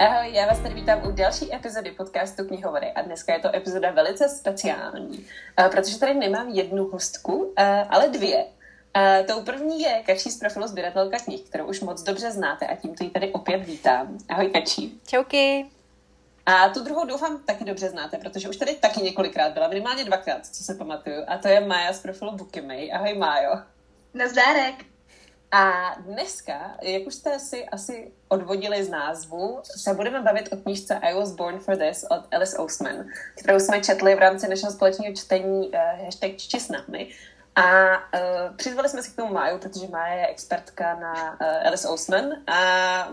Ahoj, já vás tady vítám u další epizody podcastu Knihovody a dneska je to epizoda velice speciální, eh, protože tady nemám jednu hostku, eh, ale dvě. Uh, tou první je Kačí z profilu sběratelka knih, kterou už moc dobře znáte a tímto ji tady opět vítám. Ahoj Kačí. Čauky. A tu druhou doufám taky dobře znáte, protože už tady taky několikrát byla, minimálně dvakrát, co se pamatuju. A to je Maja z profilu Bookymay. Ahoj Májo. Nazdárek. A dneska, jak už jste si asi odvodili z názvu, se budeme bavit o knížce I was born for this od Alice Oseman, kterou jsme četli v rámci našeho společného čtení uh, hashtag Čti s námi. A uh, přizvali jsme si k tomu Máju, protože Mája je expertka na uh, Alice Oseman a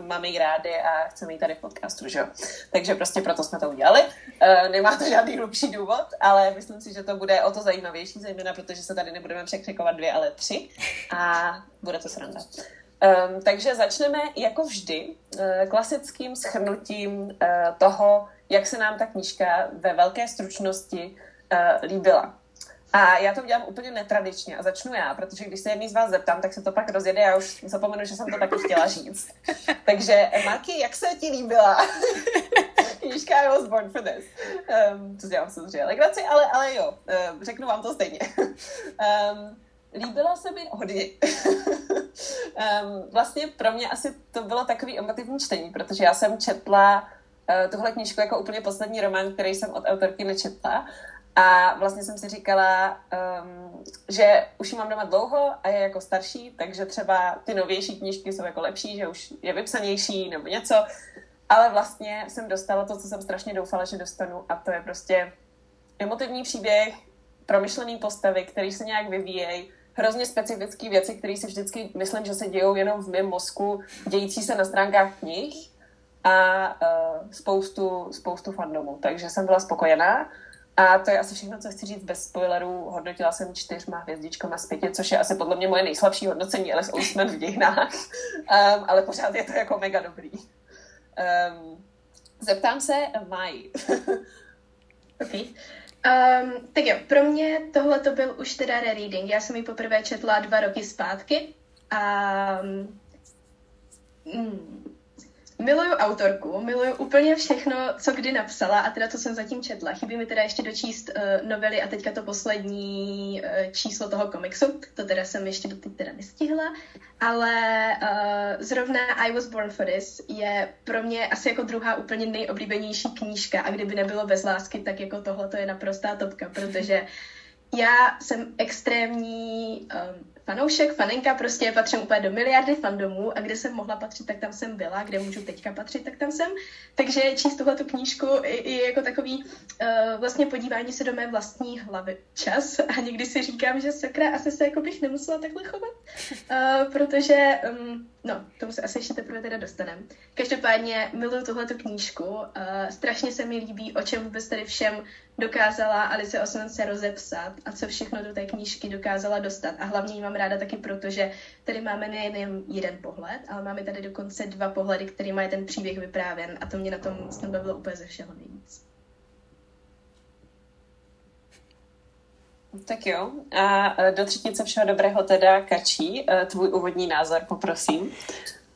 máme ji rádi a chceme ji tady v podcastu, že jo? Takže prostě proto jsme to udělali. Uh, nemá to žádný hlubší důvod, ale myslím si, že to bude o to zajímavější, zejména protože se tady nebudeme překřikovat dvě, ale tři a bude to sranda. Um, takže začneme jako vždy uh, klasickým schrnutím uh, toho, jak se nám ta knížka ve velké stručnosti uh, líbila. A já to udělám úplně netradičně a začnu já, protože když se jedný z vás zeptám, tak se to pak rozjede, já už zapomenu, že jsem to taky chtěla říct. Takže Marky, jak se ti líbila? Knížka I was born for this. Um, to dělám samozřejmě legraci, ale, ale jo, um, řeknu vám to stejně. Um, líbila se mi hodně. um, vlastně pro mě asi to bylo takový emotivní čtení, protože já jsem četla uh, tuhle knížku jako úplně poslední román, který jsem od autorky nečetla a vlastně jsem si říkala, um, že už ji mám doma dlouho a je jako starší, takže třeba ty novější knížky jsou jako lepší, že už je vypsanější nebo něco. Ale vlastně jsem dostala to, co jsem strašně doufala, že dostanu a to je prostě emotivní příběh, promyšlený postavy, který se nějak vyvíjejí, hrozně specifické věci, které si vždycky myslím, že se dějou jenom v mém mozku, dějící se na stránkách knih a uh, spoustu, spoustu fandomů. Takže jsem byla spokojená. A to je asi všechno, co chci říct bez spoilerů. Hodnotila jsem čtyřma hvězdičkama z pěti, což je asi podle mě moje nejslabší hodnocení Alice Ousman v dějinách. Um, ale pořád je to jako mega dobrý. Um, zeptám se Maj. okay. Um, tak jo, pro mě tohle to byl už teda rereading. Já jsem ji poprvé četla dva roky zpátky a um, Miluju autorku, miluju úplně všechno, co kdy napsala a teda co jsem zatím četla. Chybí mi teda ještě dočíst uh, novely a teďka to poslední uh, číslo toho komiksu. To teda jsem ještě doteď teda nestihla, ale uh, zrovna I Was Born for This je pro mě asi jako druhá úplně nejoblíbenější knížka a kdyby nebylo bez lásky, tak jako tohle to je naprostá topka, protože já jsem extrémní um, fanoušek, faninka, prostě patřím úplně do miliardy fandomů a kde jsem mohla patřit, tak tam jsem byla, kde můžu teďka patřit, tak tam jsem. Takže číst tuhle knížku je jako takový uh, vlastně podívání se do mé vlastní hlavy čas a někdy si říkám, že sakra, asi se jako bych nemusela takhle chovat, uh, protože um, No, tomu se asi ještě teprve teda dostaneme. Každopádně miluju tuhletu knížku. Uh, strašně se mi líbí, o čem vůbec tady všem dokázala Alice Osman se rozepsat a co všechno do té knížky dokázala dostat. A hlavně ji mám ráda taky proto, že tady máme nejen jeden pohled, ale máme tady dokonce dva pohledy, kterými je ten příběh vyprávěn a to mě na tom snad bavilo úplně ze všeho nejvíc. Tak jo. A e, do třetice všeho dobrého teda Kačí. E, tvůj úvodní názor, poprosím.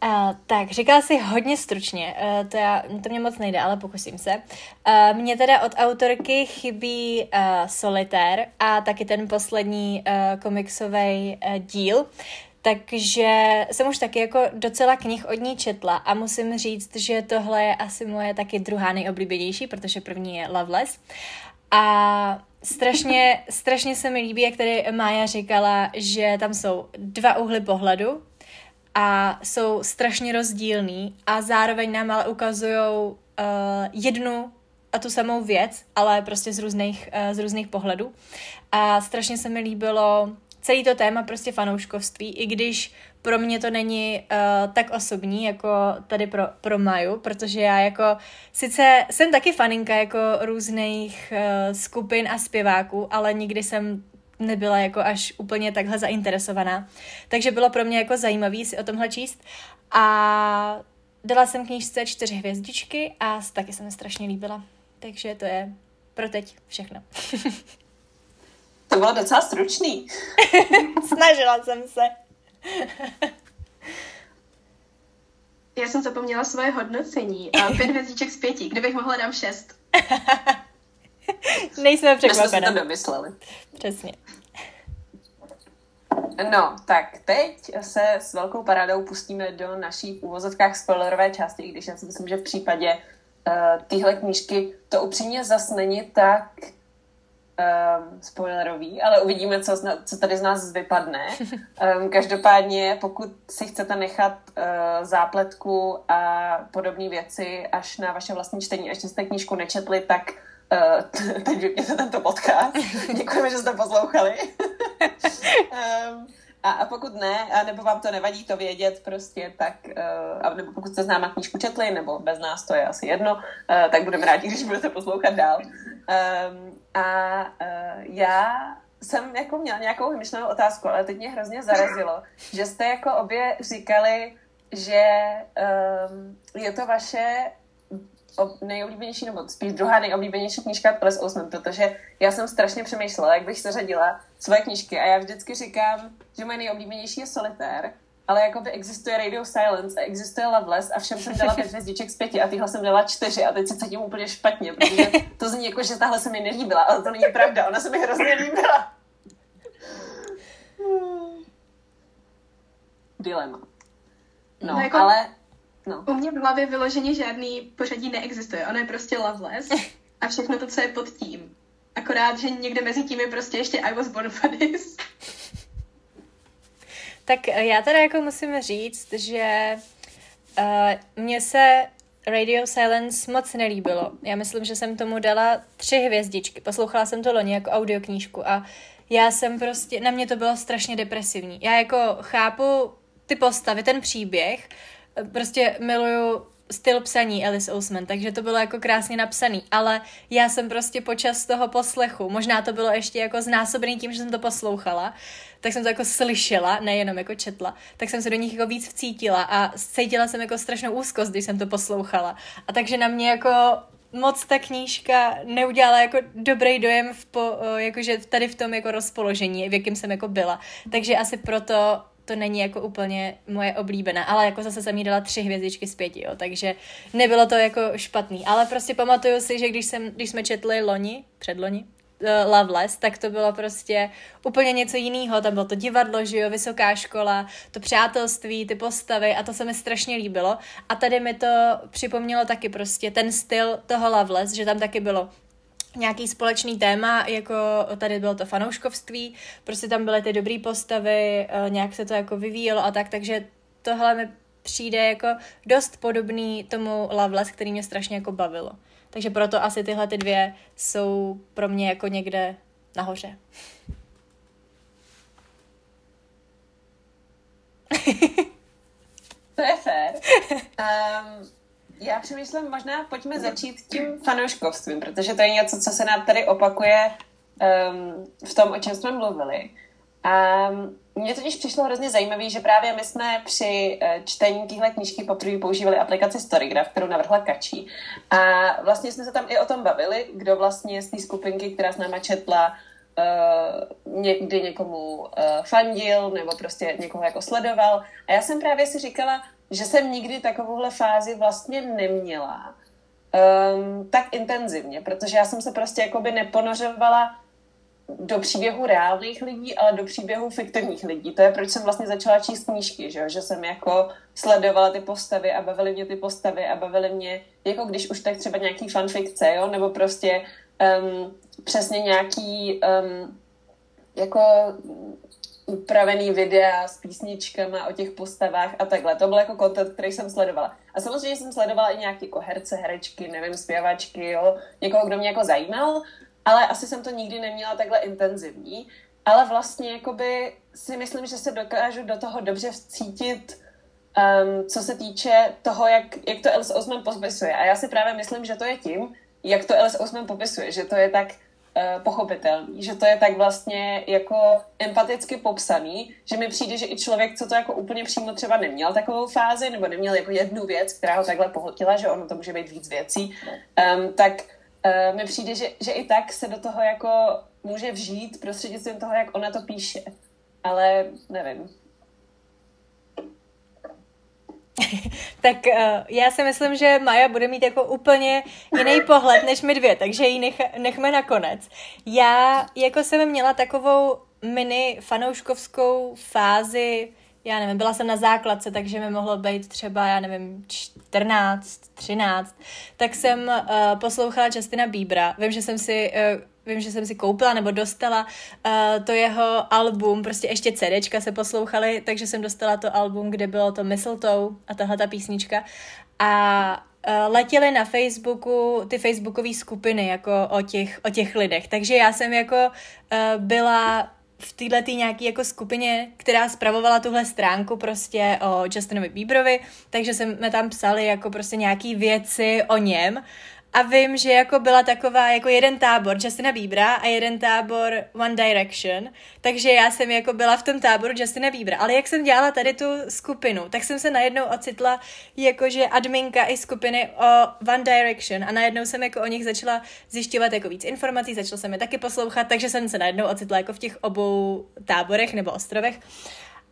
Uh, tak, říkala si hodně stručně, uh, to, já, to mě moc nejde, ale pokusím se. Uh, mně teda od autorky chybí uh, Solitér a taky ten poslední uh, komiksový uh, díl, takže jsem už taky jako docela knih od ní četla a musím říct, že tohle je asi moje taky druhá nejoblíbenější, protože první je Loveless. A strašně, strašně se mi líbí, jak tady Mája říkala, že tam jsou dva úhly pohledu a jsou strašně rozdílný a zároveň nám ale ukazují uh, jednu a tu samou věc, ale prostě z různých, uh, z různých pohledů. A strašně se mi líbilo celý to téma prostě fanouškovství, i když pro mě to není uh, tak osobní, jako tady pro, pro Maju, protože já jako, sice jsem taky faninka jako různých uh, skupin a zpěváků, ale nikdy jsem nebyla jako až úplně takhle zainteresovaná. Takže bylo pro mě jako zajímavý si o tomhle číst a dala jsem knížce čtyři hvězdičky a taky se mi strašně líbila. Takže to je pro teď všechno. to bylo docela stručný. Snažila jsem se. Já jsem zapomněla svoje hodnocení. A pět hvězdiček z pěti. Kdybych mohla, dám šest. Nejsme My jsme to překvapené. domysleli. Přesně. No, tak teď se s velkou parádou pustíme do naší v úvozovkách spoilerové části, i když já si myslím, že v případě uh, téhle knížky to upřímně zas není tak um, spoilerový, ale uvidíme, co, zna, co tady z nás vypadne. Um, každopádně, pokud si chcete nechat uh, zápletku a podobné věci až na vaše vlastní čtení, ještě jste knížku nečetli, tak uh, teď vypněte tento podcast. Děkujeme, že jste poslouchali. um, a, a pokud ne, a nebo vám to nevadí to vědět prostě, tak, uh, a nebo pokud jste s náma knížku četli, nebo bez nás, to je asi jedno, uh, tak budeme rádi, když budete poslouchat dál. Um, a uh, já jsem jako měla nějakou vymyšlenou otázku, ale teď mě hrozně zarazilo, že jste jako obě říkali, že um, je to vaše ob- nejoblíbenější, nebo spíš druhá nejoblíbenější knížka Teles Osman, protože já jsem strašně přemýšlela, jak bych seřadila svoje knížky a já vždycky říkám, že moje nejoblíbenější je Solitér, ale jakoby existuje Radio Silence a existuje Loveless a všem jsem dala pět hvězdiček z pěti a tyhle jsem dala čtyři a teď se cítím úplně špatně, protože to zní jako, že tahle se mi nelíbila, ale to není pravda, ona se mi hrozně líbila. Dilema. No, No, jako- ale... No. U mě v hlavě vyloženě žádný pořadí neexistuje. Ono je prostě Loveless a všechno to, co je pod tím. Akorát, že někde mezi tím je prostě ještě I was born for this. Tak eh, já teda jako musím říct, že uh, mně se Radio Silence moc nelíbilo. Já myslím, že jsem tomu dala tři hvězdičky. Poslouchala jsem to loni jako audioknížku a já jsem prostě, na mě to bylo strašně depresivní. Já jako chápu ty postavy, ten příběh, eh, prostě miluju styl psaní Alice Ousman, takže to bylo jako krásně napsaný, ale já jsem prostě počas toho poslechu, možná to bylo ještě jako znásobený tím, že jsem to poslouchala, tak jsem to jako slyšela, nejenom jako četla, tak jsem se do nich jako víc vcítila a cítila jsem jako strašnou úzkost, když jsem to poslouchala. A takže na mě jako moc ta knížka neudělala jako dobrý dojem v po, jakože tady v tom jako rozpoložení, v jakém jsem jako byla. Takže asi proto to není jako úplně moje oblíbená, ale jako zase jsem jí dala tři hvězdičky z pěti, jo, takže nebylo to jako špatný, ale prostě pamatuju si, že když, jsem, když jsme četli loni, předloni, uh, Loveless, tak to bylo prostě úplně něco jiného. Tam bylo to divadlo, že jo, vysoká škola, to přátelství, ty postavy a to se mi strašně líbilo. A tady mi to připomnělo taky prostě ten styl toho Loveless, že tam taky bylo nějaký společný téma, jako tady bylo to fanouškovství, prostě tam byly ty dobré postavy, eh, nějak se to jako vyvíjelo a tak, takže tohle mi přijde jako dost podobný tomu Loveless, který mě strašně jako bavilo. Takže proto asi tyhle ty dvě jsou pro mě jako někde nahoře. To je fér. Um, já přemýšlím, možná pojďme začít tím fanouškovstvím, protože to je něco, co se nám tady opakuje um, v tom, o čem jsme mluvili. A mně totiž přišlo hrozně zajímavé, že právě my jsme při eh, čtení téhle knížky poprvé používali aplikaci Storygraph, kterou navrhla Kačí. A vlastně jsme se tam i o tom bavili, kdo vlastně z té skupinky, která s náma četla, uh, někdy někomu uh, fandil nebo prostě někoho jako sledoval. A já jsem právě si říkala, že jsem nikdy takovouhle fázi vlastně neměla um, tak intenzivně, protože já jsem se prostě jakoby neponořovala do příběhu reálných lidí, ale do příběhu fiktivních lidí. To je, proč jsem vlastně začala číst knížky, že, že jsem jako sledovala ty postavy a bavily mě ty postavy a bavily mě, jako když už tak třeba nějaký fanfikce, jo, nebo prostě um, přesně nějaký um, jako upravený videa s písničkama o těch postavách a takhle. To byl jako content, který jsem sledovala. A samozřejmě jsem sledovala i nějaké jako herce, herečky, nevím, zpěvačky, jo, někoho, kdo mě jako zajímal, ale asi jsem to nikdy neměla takhle intenzivní. Ale vlastně jakoby si myslím, že se dokážu do toho dobře vcítit, um, co se týče toho, jak, jak to Alice Osman popisuje. A já si právě myslím, že to je tím, jak to Alice Osman popisuje, že to je tak pochopitelný, že to je tak vlastně jako empaticky popsaný, že mi přijde, že i člověk, co to jako úplně přímo třeba neměl takovou fázi, nebo neměl jako jednu věc, která ho takhle pohltila, že ono to může být víc věcí, um, tak uh, mi přijde, že, že i tak se do toho jako může vžít prostřednictvím toho, jak ona to píše. Ale nevím. tak uh, já si myslím, že Maja bude mít jako úplně jiný pohled než my dvě, takže ji nech, nechme na konec. Já jako jsem měla takovou mini fanouškovskou fázi, já nevím, byla jsem na základce, takže mi mohlo být třeba, já nevím, 14, 13, tak jsem uh, poslouchala Justina Bíbra. Vím, že jsem si uh, vím, že jsem si koupila nebo dostala uh, to jeho album, prostě ještě CDčka se poslouchali, takže jsem dostala to album, kde bylo to Mistletoe a tahle ta písnička. A uh, letěly na Facebooku ty facebookové skupiny jako o těch, o těch lidech, takže já jsem jako uh, byla v této nějaký jako skupině, která spravovala tuhle stránku prostě o Justinovi Bieberovi, takže jsme tam psali jako prostě nějaký věci o něm a vím, že jako byla taková jako jeden tábor Justina Biebera a jeden tábor One Direction, takže já jsem jako byla v tom táboru Justina Biebera, ale jak jsem dělala tady tu skupinu, tak jsem se najednou ocitla jakože adminka i skupiny o One Direction. A najednou jsem jako o nich začala zjišťovat jako víc informací, začala jsem je taky poslouchat, takže jsem se najednou ocitla jako v těch obou táborech nebo ostrovech.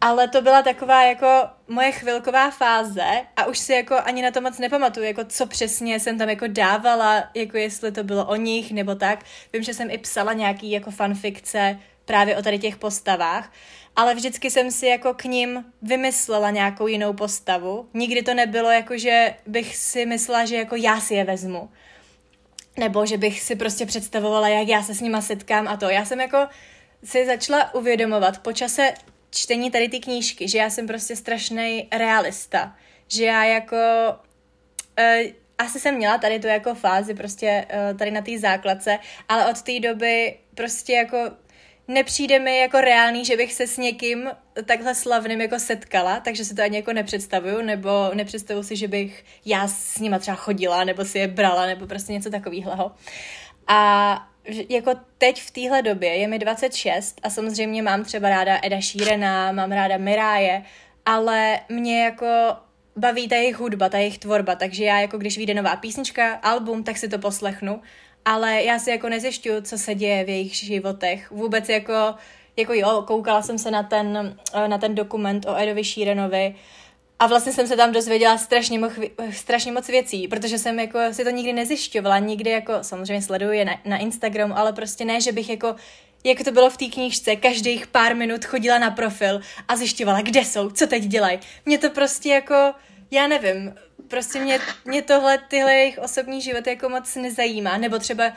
Ale to byla taková jako moje chvilková fáze a už si jako ani na to moc nepamatuju, jako co přesně jsem tam jako dávala, jako jestli to bylo o nich nebo tak. Vím, že jsem i psala nějaký jako fanfikce právě o tady těch postavách, ale vždycky jsem si jako k ním vymyslela nějakou jinou postavu. Nikdy to nebylo jako, že bych si myslela, že jako já si je vezmu. Nebo že bych si prostě představovala, jak já se s nima setkám a to. Já jsem jako si začala uvědomovat po čase čtení tady ty knížky, že já jsem prostě strašný realista, že já jako uh, asi jsem měla tady tu jako fázi prostě uh, tady na té základce, ale od té doby prostě jako nepřijde mi jako reálný, že bych se s někým takhle slavným jako setkala, takže si to ani jako nepředstavuju, nebo nepředstavuju si, že bych já s nima třeba chodila, nebo si je brala, nebo prostě něco takového. A jako teď v téhle době je mi 26 a samozřejmě mám třeba ráda Eda Sheerana, mám ráda Miráje, ale mě jako baví ta jejich hudba, ta jejich tvorba, takže já jako když vyjde nová písnička, album, tak si to poslechnu, ale já si jako nezjišťuju, co se děje v jejich životech. Vůbec jako, jako jo, koukala jsem se na ten, na ten dokument o Edovi Sheeranovi, a vlastně jsem se tam dozvěděla strašně, moc, strašně moc věcí, protože jsem jako si to nikdy nezjišťovala, nikdy jako, samozřejmě sleduju je na, na Instagramu, ale prostě ne, že bych jako jak to bylo v té knížce, každých pár minut chodila na profil a zjišťovala, kde jsou, co teď dělají. Mě to prostě jako, já nevím, prostě mě, mě tohle, tyhle jejich osobní životy jako moc nezajímá. Nebo třeba uh,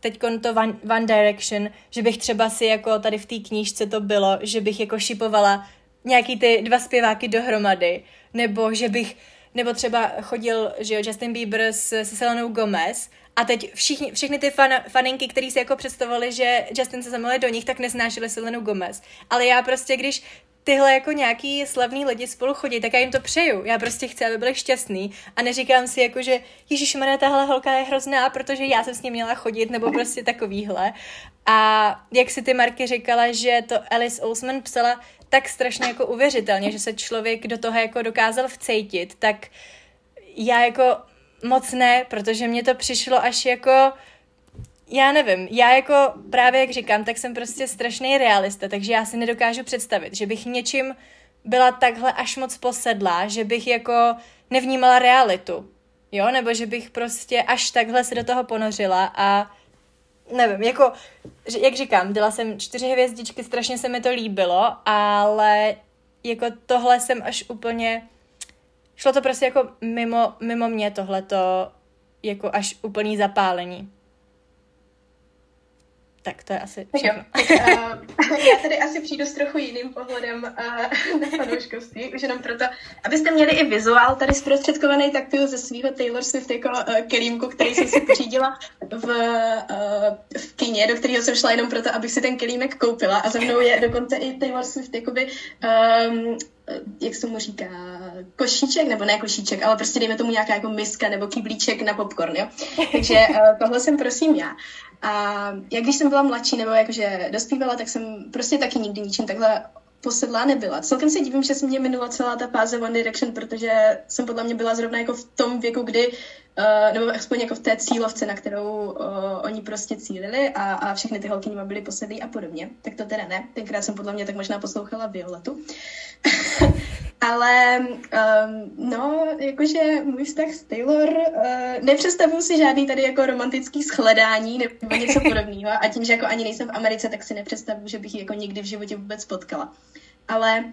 teď to One, One Direction, že bych třeba si jako tady v té knížce to bylo, že bych jako šipovala nějaký ty dva zpěváky dohromady, nebo že bych, nebo třeba chodil, že jo, Justin Bieber s, se Selenou Gomez a teď všichni, všechny ty fan, faninky, který si jako představovali, že Justin se zamiluje do nich, tak nesnášeli Selenu Gomez. Ale já prostě, když tyhle jako nějaký slavný lidi spolu chodí, tak já jim to přeju. Já prostě chci, aby byli šťastný a neříkám si jako, že Ježíš Maria, tahle holka je hrozná, protože já jsem s ní měla chodit, nebo prostě takovýhle. A jak si ty Marky říkala, že to Alice Ousman psala tak strašně jako uvěřitelně, že se člověk do toho jako dokázal vcejtit, tak já jako moc ne, protože mě to přišlo až jako já nevím, já jako právě jak říkám, tak jsem prostě strašný realista, takže já si nedokážu představit, že bych něčím byla takhle až moc posedlá, že bych jako nevnímala realitu, jo, nebo že bych prostě až takhle se do toho ponořila a nevím, jako, jak říkám, dala jsem čtyři hvězdičky, strašně se mi to líbilo, ale jako tohle jsem až úplně, šlo to prostě jako mimo, mimo mě tohleto, jako až úplný zapálení. Tak to je asi všechno. Tak, uh, já tady asi přijdu s trochu jiným pohledem uh, na fanouškovství, už jenom proto, abyste měli i vizuál tady zprostředkovaný tak ty ze svého Taylor Swift jako uh, kelímku, který jsem si pořídila v, uh, v kině, do kterého jsem šla jenom proto, abych si ten kelímek koupila a za mnou je dokonce i Taylor Swift jakoby um, jak se mu říká, košíček, nebo ne košíček, ale prostě dejme tomu nějaká jako miska nebo kyblíček na popcorn, jo. Takže uh, tohle jsem prosím já. A jak když jsem byla mladší nebo jakože dospívala, tak jsem prostě taky nikdy ničím takhle posedlá nebyla. Celkem se divím, že se mě minula celá ta fáze One Direction, protože jsem podle mě byla zrovna jako v tom věku, kdy, uh, nebo aspoň jako v té cílovce, na kterou uh, oni prostě cílili a, a všechny ty holky nima byly posedlí a podobně. Tak to teda ne. Tenkrát jsem podle mě tak možná poslouchala Violetu. Ale um, no, jakože můj vztah s Taylor, uh, nepředstavuju si žádný tady jako romantický shledání nebo něco podobného a tím, že jako ani nejsem v Americe, tak si nepředstavuju, že bych ji jako nikdy v životě vůbec potkala. Ale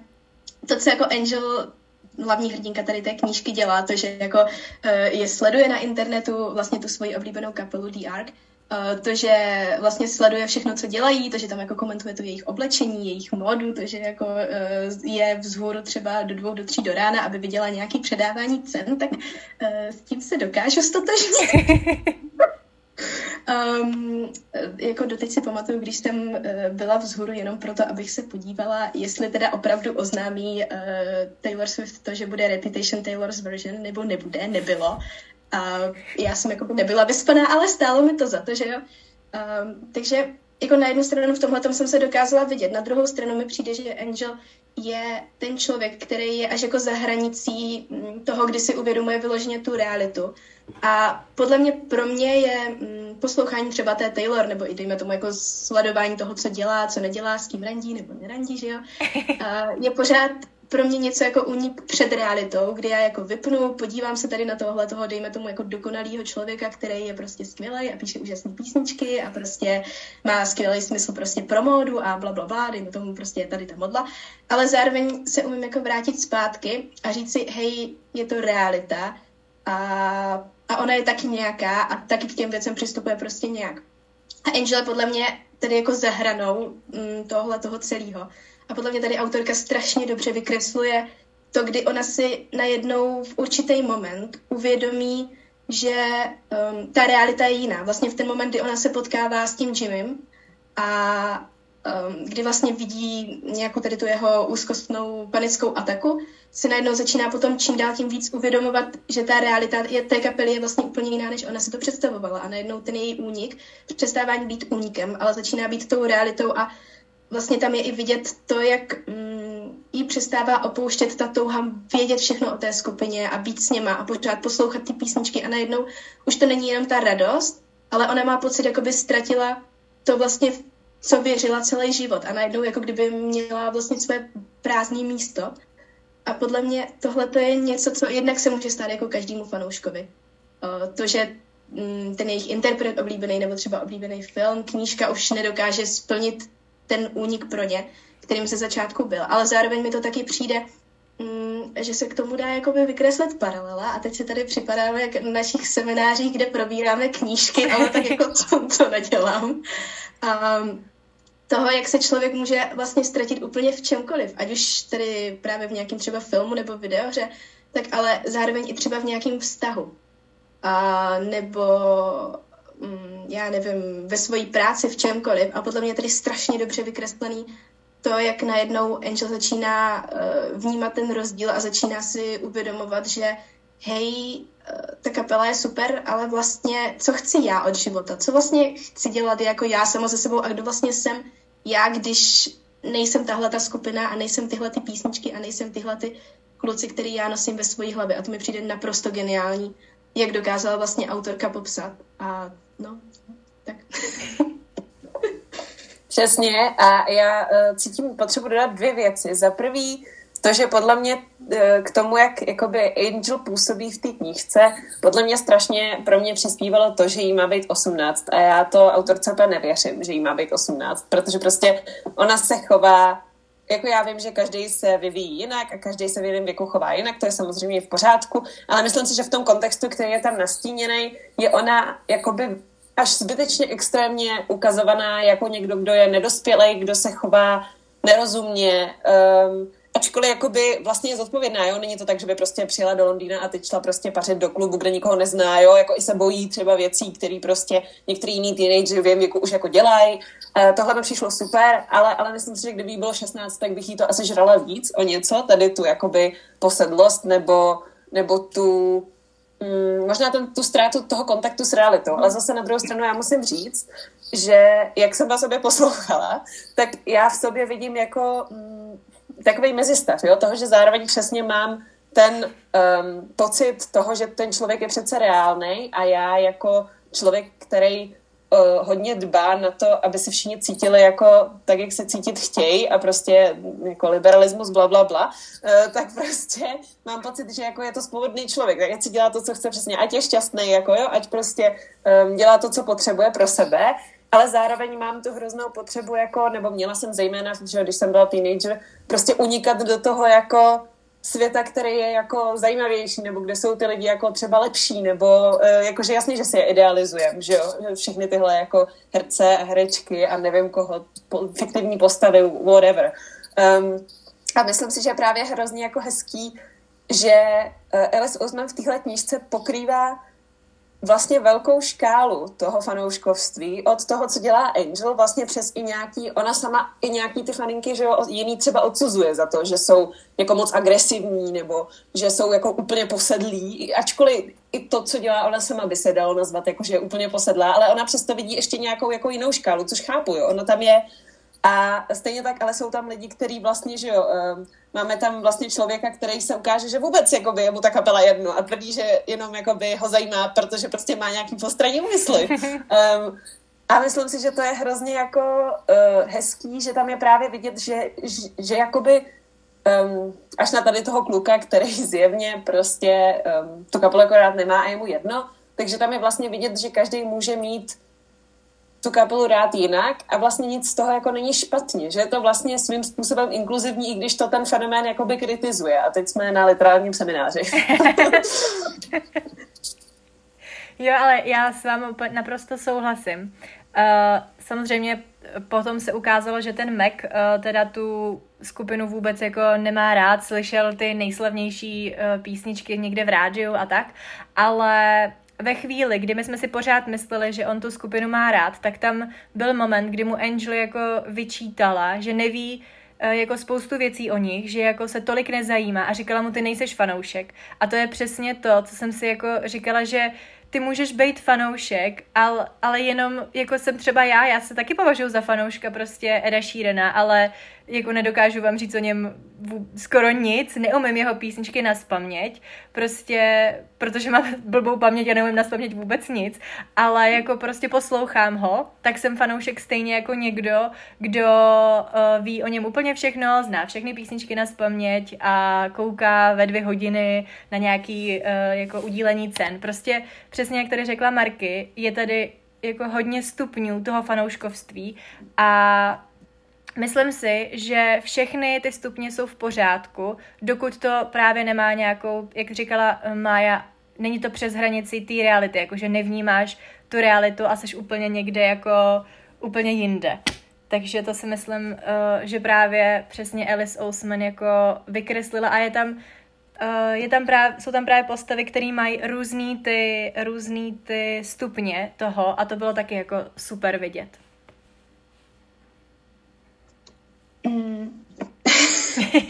to, co jako Angel hlavní hrdinka tady té knížky dělá, to, že jako uh, je sleduje na internetu vlastně tu svoji oblíbenou kapelu The Ark, to, že vlastně sleduje všechno, co dělají, to, že tam jako komentuje to jejich oblečení, jejich modu, to, že jako uh, je vzhůru třeba do dvou, do tří do rána, aby viděla nějaký předávání cen, tak uh, s tím se dokážu stotožnit. Um, jako doteď si pamatuju, když jsem uh, byla vzhůru jenom proto, abych se podívala, jestli teda opravdu oznámí uh, Taylor Swift to, že bude Reputation Taylor's version, nebo nebude, nebylo. A já jsem jako nebyla vyspaná, ale stálo mi to za to, že jo. Um, takže jako na jednu stranu v tomhle jsem se dokázala vidět, na druhou stranu mi přijde, že Angel je ten člověk, který je až jako za hranicí mm, toho, kdy si uvědomuje vyloženě tu realitu. A podle mě, pro mě je mm, poslouchání třeba té Taylor, nebo i dejme tomu jako sledování toho, co dělá, co nedělá, s kým randí nebo nerandí, že jo, je pořád pro mě něco jako únik před realitou, kdy já jako vypnu, podívám se tady na tohle toho, dejme tomu jako dokonalýho člověka, který je prostě skvělý a píše úžasné písničky a prostě má skvělý smysl prostě pro módu a bla, bla, bla, dejme tomu prostě tady ta modla, ale zároveň se umím jako vrátit zpátky a říct si, hej, je to realita a, a ona je taky nějaká a taky k těm věcem přistupuje prostě nějak. A Angela podle mě tady jako zahranou mm, tohle toho celého a podle mě tady autorka strašně dobře vykresluje to, kdy ona si najednou v určitý moment uvědomí, že um, ta realita je jiná. Vlastně v ten moment, kdy ona se potkává s tím Jimem a um, kdy vlastně vidí nějakou tady tu jeho úzkostnou panickou ataku, si najednou začíná potom čím dál tím víc uvědomovat, že ta realita je, té kapely je vlastně úplně jiná, než ona si to představovala. A najednou ten její únik přestává být únikem, ale začíná být tou realitou a vlastně tam je i vidět to, jak mm, jí přestává opouštět ta touha vědět všechno o té skupině a být s něma a pořád poslouchat ty písničky a najednou už to není jenom ta radost, ale ona má pocit, jako by ztratila to vlastně, co věřila celý život a najednou jako kdyby měla vlastně své prázdné místo. A podle mě tohle to je něco, co jednak se může stát jako každému fanouškovi. to, že mm, ten jejich interpret oblíbený nebo třeba oblíbený film, knížka už nedokáže splnit ten únik pro ně, kterým se začátku byl. Ale zároveň mi to taky přijde, mm, že se k tomu dá jakoby vykreslit paralela a teď se tady připadáme jak na našich seminářích, kde probíráme knížky, ale tak jako to, to nedělám. A toho, jak se člověk může vlastně ztratit úplně v čemkoliv, ať už tady právě v nějakém třeba filmu nebo videohře, tak ale zároveň i třeba v nějakém vztahu. A nebo Mm, já nevím, ve své práci, v čemkoliv. A podle mě je tady strašně dobře vykreslený to, jak najednou Angel začíná uh, vnímat ten rozdíl a začíná si uvědomovat, že hej, uh, ta kapela je super, ale vlastně, co chci já od života? Co vlastně chci dělat jako já sama se sebou a kdo vlastně jsem já, když nejsem tahle ta skupina a nejsem tyhle ty písničky a nejsem tyhle ty kluci, který já nosím ve své hlavě. A to mi přijde naprosto geniální, jak dokázala vlastně autorka popsat. A no, tak. Přesně a já uh, cítím potřebu dodat dvě věci. Za prvý, to, že podle mě uh, k tomu, jak jakoby Angel působí v té knížce, podle mě strašně pro mě přispívalo to, že jí má být 18 a já to autorce úplně nevěřím, že jí má být 18, protože prostě ona se chová jako já vím, že každý se vyvíjí jinak a každý se v jiném věku chová jinak, to je samozřejmě v pořádku, ale myslím si, že v tom kontextu, který je tam nastíněný, je ona jakoby až zbytečně extrémně ukazovaná jako někdo, kdo je nedospělý, kdo se chová nerozumně, um, ačkoliv jakoby vlastně je zodpovědná, jo, není to tak, že by prostě přijela do Londýna a teď šla prostě pařit do klubu, kde nikoho nezná, jo, jako i se bojí třeba věcí, které prostě některý jiný teenageři v jejím věku už jako dělají. Uh, tohle mi přišlo super, ale, ale myslím si, že kdyby jí bylo 16, tak bych jí to asi žrala víc o něco, tady tu jakoby posedlost nebo, nebo tu mm, možná ten, tu ztrátu toho kontaktu s realitou, ale zase na druhou stranu já musím říct, že jak jsem vás sobě poslouchala, tak já v sobě vidím jako mm, takový mezistav, jo, toho, že zároveň přesně mám ten um, pocit toho, že ten člověk je přece reálný a já jako člověk, který uh, hodně dbá na to, aby si všichni cítili jako tak, jak se cítit chtějí a prostě jako liberalismus, bla, bla, bla, uh, tak prostě mám pocit, že jako je to svobodný člověk, tak ať si dělá to, co chce přesně, ať je šťastný, jako jo, ať prostě um, dělá to, co potřebuje pro sebe, ale zároveň mám tu hroznou potřebu, jako, nebo měla jsem zejména, že když jsem byla teenager, prostě unikat do toho jako světa, který je jako zajímavější, nebo kde jsou ty lidi jako třeba lepší, nebo uh, jakože jasně, že si je idealizujem, že jo, všechny tyhle jako herce a herečky a nevím koho, po, fiktivní postavy, whatever. Um, a myslím si, že právě hrozně jako hezký, že uh, Alice Osman v téhle knížce pokrývá vlastně velkou škálu toho fanouškovství, od toho, co dělá Angel, vlastně přes i nějaký, ona sama i nějaký ty faninky, že jo, jiný třeba odsuzuje za to, že jsou jako moc agresivní, nebo že jsou jako úplně posedlí, ačkoliv i to, co dělá ona sama by se dalo nazvat, jako že je úplně posedlá, ale ona přesto vidí ještě nějakou jako jinou škálu, což chápu, jo, ona tam je a stejně tak, ale jsou tam lidi, kteří vlastně, že jo, um, máme tam vlastně člověka, který se ukáže, že vůbec jakoby, je mu ta kapela jedno a tvrdí, že jenom jakoby, ho zajímá, protože prostě má nějaký postranní úmysly. Um, a myslím si, že to je hrozně jako uh, hezký, že tam je právě vidět, že, že, že jakoby um, až na tady toho kluka, který zjevně prostě um, tu kapelu jako rád nemá a je mu jedno, takže tam je vlastně vidět, že každý může mít tu kapelu rád jinak a vlastně nic z toho jako není špatně, že je to vlastně svým způsobem inkluzivní, i když to ten fenomén jakoby kritizuje. A teď jsme na literárním semináři. jo, ale já s vámi naprosto souhlasím. Uh, samozřejmě potom se ukázalo, že ten Mac uh, teda tu skupinu vůbec jako nemá rád, slyšel ty nejslavnější uh, písničky někde v rádiu a tak, ale ve chvíli, kdy my jsme si pořád mysleli, že on tu skupinu má rád, tak tam byl moment, kdy mu Angel jako vyčítala, že neví eh, jako spoustu věcí o nich, že jako se tolik nezajímá a říkala mu, ty nejseš fanoušek. A to je přesně to, co jsem si jako říkala, že ty můžeš být fanoušek, ale, ale jenom jako jsem třeba já, já se taky považuji za fanouška prostě Eda Sheerana, ale jako nedokážu vám říct o něm skoro nic, neumím jeho písničky na spaměť, prostě, protože mám blbou paměť a neumím na spaměť vůbec nic, ale jako prostě poslouchám ho, tak jsem fanoušek stejně jako někdo, kdo uh, ví o něm úplně všechno, zná všechny písničky na spaměť a kouká ve dvě hodiny na nějaký uh, jako udílení cen. Prostě přesně jak tady řekla Marky, je tady jako hodně stupňů toho fanouškovství a Myslím si, že všechny ty stupně jsou v pořádku, dokud to právě nemá nějakou, jak říkala Mája, není to přes hranici té reality, jakože nevnímáš tu realitu a jsi úplně někde jako úplně jinde. Takže to si myslím, uh, že právě přesně Alice Oseman jako vykreslila a je tam, uh, je tam právě, jsou tam právě postavy, které mají různý ty, různý ty stupně toho a to bylo taky jako super vidět. Mm.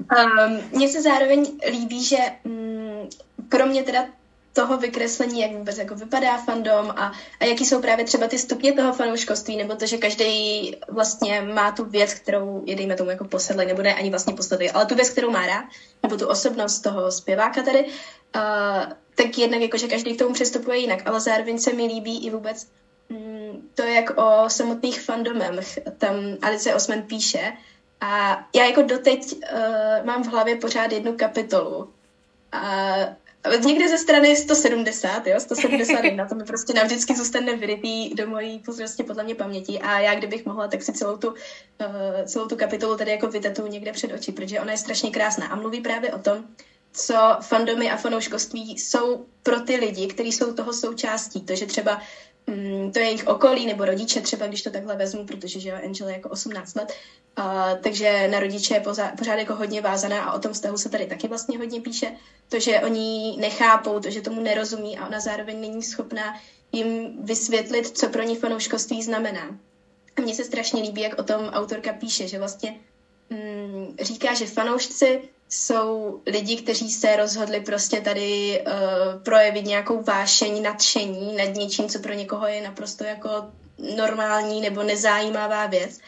um, mně se zároveň líbí, že um, kromě teda toho vykreslení, jak vůbec jako vypadá fandom a, a jaký jsou právě třeba ty stupně toho fanouškovství, nebo to, že každý vlastně má tu věc, kterou je, dejme tomu, jako posedlej, nebo ne ani vlastně posedlej, ale tu věc, kterou má rád, nebo tu osobnost toho zpěváka tady, uh, tak jednak jako, že každý k tomu přistupuje jinak, ale zároveň se mi líbí i vůbec Mm, to, jak o samotných fandomech tam Alice Osman píše. A já jako doteď uh, mám v hlavě pořád jednu kapitolu. A někde ze strany 170, jo, 171, to mi prostě navždycky zůstane vyrytý do mojí prostě podle mě paměti a já kdybych mohla, tak si celou tu, uh, celou tu kapitolu tady jako vytetu někde před oči, protože ona je strašně krásná a mluví právě o tom, co fandomy a fanouškovství jsou pro ty lidi, kteří jsou toho součástí. To, že třeba mm, to je jejich okolí nebo rodiče, třeba když to takhle vezmu, protože že jo, Angel je jako 18 let, uh, takže na rodiče je poza, pořád jako hodně vázaná a o tom vztahu se tady taky vlastně hodně píše. To, že oni nechápou, to, že tomu nerozumí a ona zároveň není schopná jim vysvětlit, co pro ní fanouškovství znamená. A mně se strašně líbí, jak o tom autorka píše, že vlastně mm, říká, že fanoušci jsou lidi, kteří se rozhodli prostě tady uh, projevit nějakou vášeň, nadšení nad něčím, co pro někoho je naprosto jako normální nebo nezajímavá věc.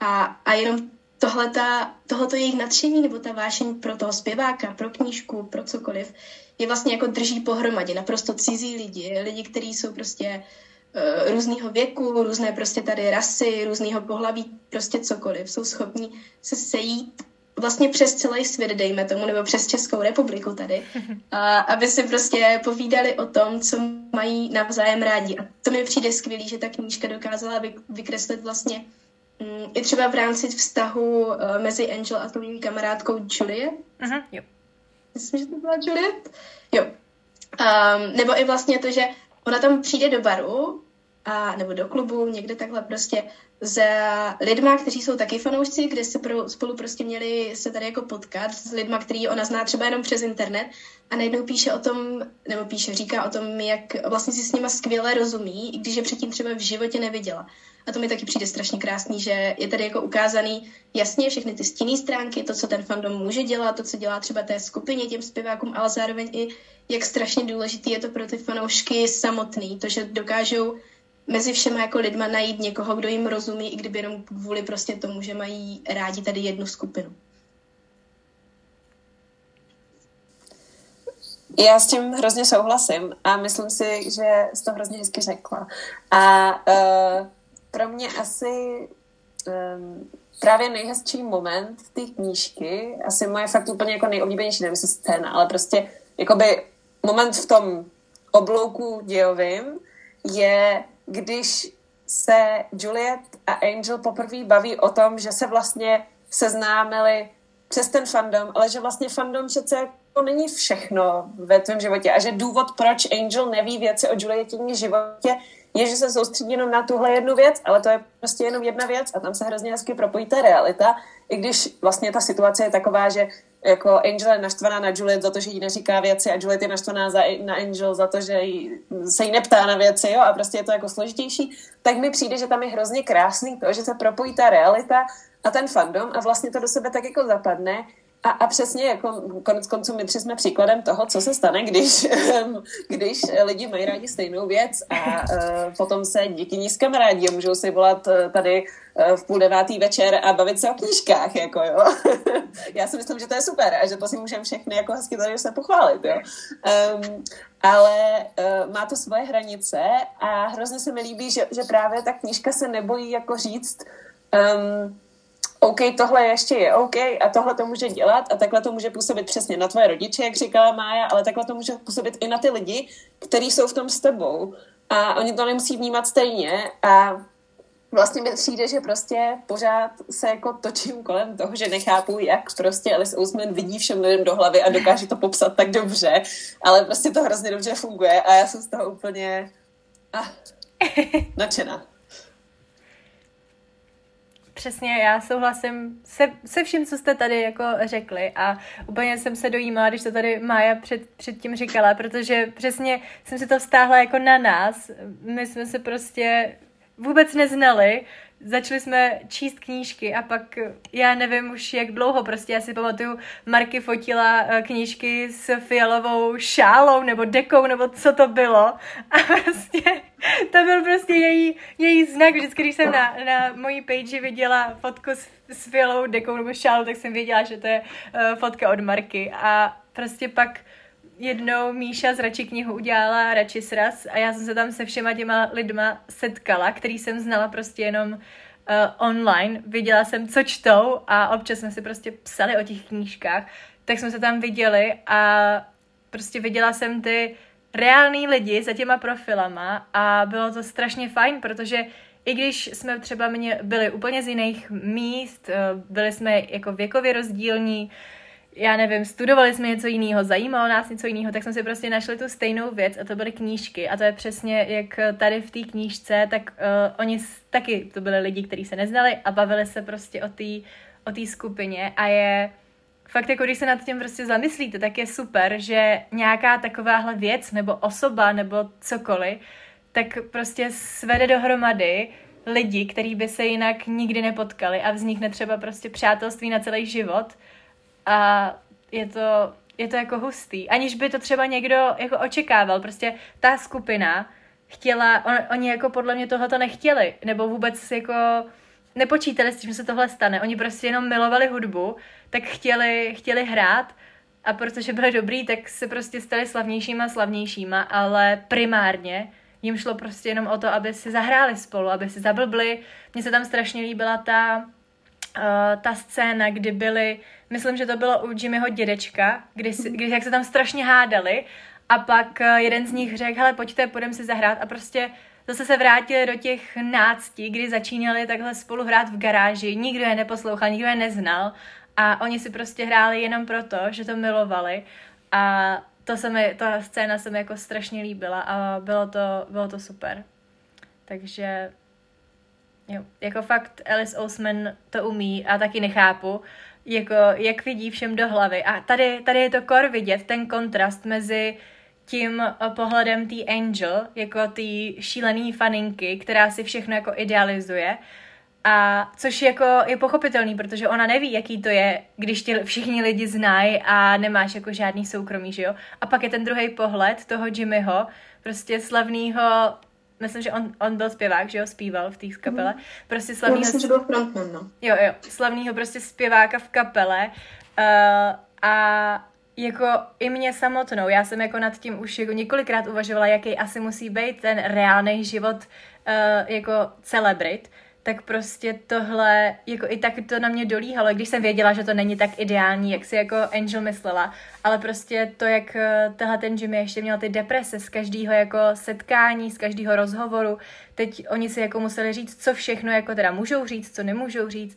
A, a jenom tohleta, tohleto jejich nadšení nebo ta vášeň pro toho zpěváka, pro knížku, pro cokoliv, je vlastně jako drží pohromadě naprosto cizí lidi, lidi, kteří jsou prostě uh, různého věku, různé prostě tady rasy, různého pohlaví, prostě cokoliv. Jsou schopní se sejít vlastně přes celý svět, dejme tomu, nebo přes Českou republiku tady, a aby si prostě povídali o tom, co mají navzájem rádi. A to mi přijde skvělý, že ta knížka dokázala vykreslit vlastně mm, i třeba v rámci vztahu uh, mezi Angel a tou kamarádkou Juliet. Uh-huh, jo. Myslím, že to byla Juliet. Jo. Um, nebo i vlastně to, že ona tam přijde do baru a, nebo do klubu, někde takhle prostě s lidma, kteří jsou taky fanoušci, kde se pro, spolu prostě měli se tady jako potkat s lidma, který ona zná třeba jenom přes internet a najednou píše o tom, nebo píše, říká o tom, jak vlastně si s nima skvěle rozumí, i když je předtím třeba v životě neviděla. A to mi taky přijde strašně krásný, že je tady jako ukázaný jasně všechny ty stinné stránky, to, co ten fandom může dělat, to, co dělá třeba té skupině, těm zpěvákům, ale zároveň i jak strašně důležitý je to pro ty fanoušky samotný, to, že dokážou mezi všema jako lidma najít někoho, kdo jim rozumí, i kdyby jenom kvůli prostě tomu, že mají rádi tady jednu skupinu. Já s tím hrozně souhlasím a myslím si, že jsi to hrozně hezky řekla. A uh, pro mě asi um, právě nejhezčí moment té knížky, asi moje fakt úplně jako nejoblíbenější, nevím, jestli scéna, ale prostě jakoby moment v tom oblouku dějovým je když se Juliet a Angel poprvé baví o tom, že se vlastně seznámili přes ten fandom, ale že vlastně fandom přece jako není všechno ve tvém životě a že důvod, proč Angel neví věci o Julietině životě, je, že se soustředí jenom na tuhle jednu věc, ale to je prostě jenom jedna věc a tam se hrozně hezky propojí ta realita, i když vlastně ta situace je taková, že jako Angel je naštvaná na Juliet za to, že jí neříká věci a Juliet je naštvaná za, na Angel za to, že jí, se jí neptá na věci, jo, a prostě je to jako složitější, tak mi přijde, že tam je hrozně krásný to, že se propojí ta realita a ten fandom a vlastně to do sebe tak jako zapadne a, a přesně jako konec konců my tři jsme příkladem toho, co se stane, když, když lidi mají rádi stejnou věc a uh, potom se díky ní kamarádí a můžou si volat uh, tady uh, v půl devátý večer a bavit se o knížkách, jako jo. Já si myslím, že to je super a že to si můžeme všechny jako hezky tady se pochválit, jo. Um, ale uh, má to svoje hranice a hrozně se mi líbí, že, že právě ta knížka se nebojí jako říct um, OK, tohle ještě je OK a tohle to může dělat a takhle to může působit přesně na tvoje rodiče, jak říkala Mája, ale takhle to může působit i na ty lidi, kteří jsou v tom s tebou a oni to nemusí vnímat stejně a vlastně mi přijde, že prostě pořád se jako točím kolem toho, že nechápu, jak prostě Alice Ousman vidí všem lidem do hlavy a dokáže to popsat tak dobře, ale prostě to hrozně dobře funguje a já jsem z toho úplně ah, nadšená. Přesně, já souhlasím se, se vším, co jste tady jako řekli a úplně jsem se dojímala, když to tady Mája před, předtím říkala, protože přesně jsem si to vztáhla jako na nás. My jsme se prostě vůbec neznali začali jsme číst knížky a pak já nevím už jak dlouho, prostě já si pamatuju, Marky fotila eh, knížky s fialovou šálou nebo dekou nebo co to bylo. A prostě to byl prostě její, její znak, vždycky když jsem na, na mojí page viděla fotku s, s fialovou dekou nebo šálou, tak jsem věděla, že to je uh, fotka od Marky. A prostě pak jednou Míša z Radši knihu udělala Radši sraz a já jsem se tam se všema těma lidma setkala, který jsem znala prostě jenom uh, online. Viděla jsem, co čtou a občas jsme si prostě psali o těch knížkách, tak jsme se tam viděli a prostě viděla jsem ty reální lidi za těma profilama a bylo to strašně fajn, protože i když jsme třeba mě byli úplně z jiných míst, eh, byli jsme jako věkově rozdílní, já nevím, studovali jsme něco jiného, zajímalo nás něco jiného, tak jsme si prostě našli tu stejnou věc a to byly knížky. A to je přesně jak tady v té knížce, tak uh, oni taky, to byli lidi, kteří se neznali a bavili se prostě o té o tý skupině a je fakt jako když se nad tím prostě zamyslíte, tak je super, že nějaká takováhle věc nebo osoba nebo cokoliv, tak prostě svede dohromady lidi, který by se jinak nikdy nepotkali a vznikne třeba prostě přátelství na celý život a je to, je to jako hustý. Aniž by to třeba někdo jako očekával. Prostě ta skupina chtěla, on, oni jako podle mě tohoto nechtěli, nebo vůbec jako nepočítali s tím, že se tohle stane. Oni prostě jenom milovali hudbu, tak chtěli, chtěli hrát a protože byli dobrý, tak se prostě stali slavnějšíma a slavnějšíma, ale primárně jim šlo prostě jenom o to, aby si zahráli spolu, aby si zablbli. Mně se tam strašně líbila ta, uh, ta scéna, kdy byli, myslím, že to bylo u Jimmyho dědečka, kdy, kdy jak se tam strašně hádali a pak uh, jeden z nich řekl, hele, pojďte, půjdeme si zahrát. A prostě zase se vrátili do těch náctí, kdy začínali takhle spolu hrát v garáži, nikdo je neposlouchal, nikdo je neznal a oni si prostě hráli jenom proto, že to milovali. A to se mi, ta scéna se mi jako strašně líbila a bylo to, bylo to super. Takže jo, jako fakt Alice Oseman to umí a taky nechápu, jako jak vidí všem do hlavy. A tady, tady je to kor vidět, ten kontrast mezi tím pohledem té Angel, jako té šílený faninky, která si všechno jako idealizuje a což jako je pochopitelný, protože ona neví, jaký to je, když tě všichni lidi znají a nemáš jako žádný soukromí, že jo? A pak je ten druhý pohled toho Jimmyho, prostě slavného myslím, že on, on byl zpěvák, že jo, zpíval v té kapele. Mm. Prostě slavnýho... Já myslím, že byl frontman, no. Jo, jo, slavného prostě zpěváka v kapele uh, a jako i mě samotnou, já jsem jako nad tím už jako několikrát uvažovala, jaký asi musí být ten reálný život uh, jako celebrit, tak prostě tohle, jako i tak to na mě dolíhalo, když jsem věděla, že to není tak ideální, jak si jako Angel myslela, ale prostě to, jak eh, tenhle ten Jimmy ještě měl ty deprese z každého jako setkání, z každého rozhovoru, teď oni si jako museli říct, co všechno jako teda můžou říct, co nemůžou říct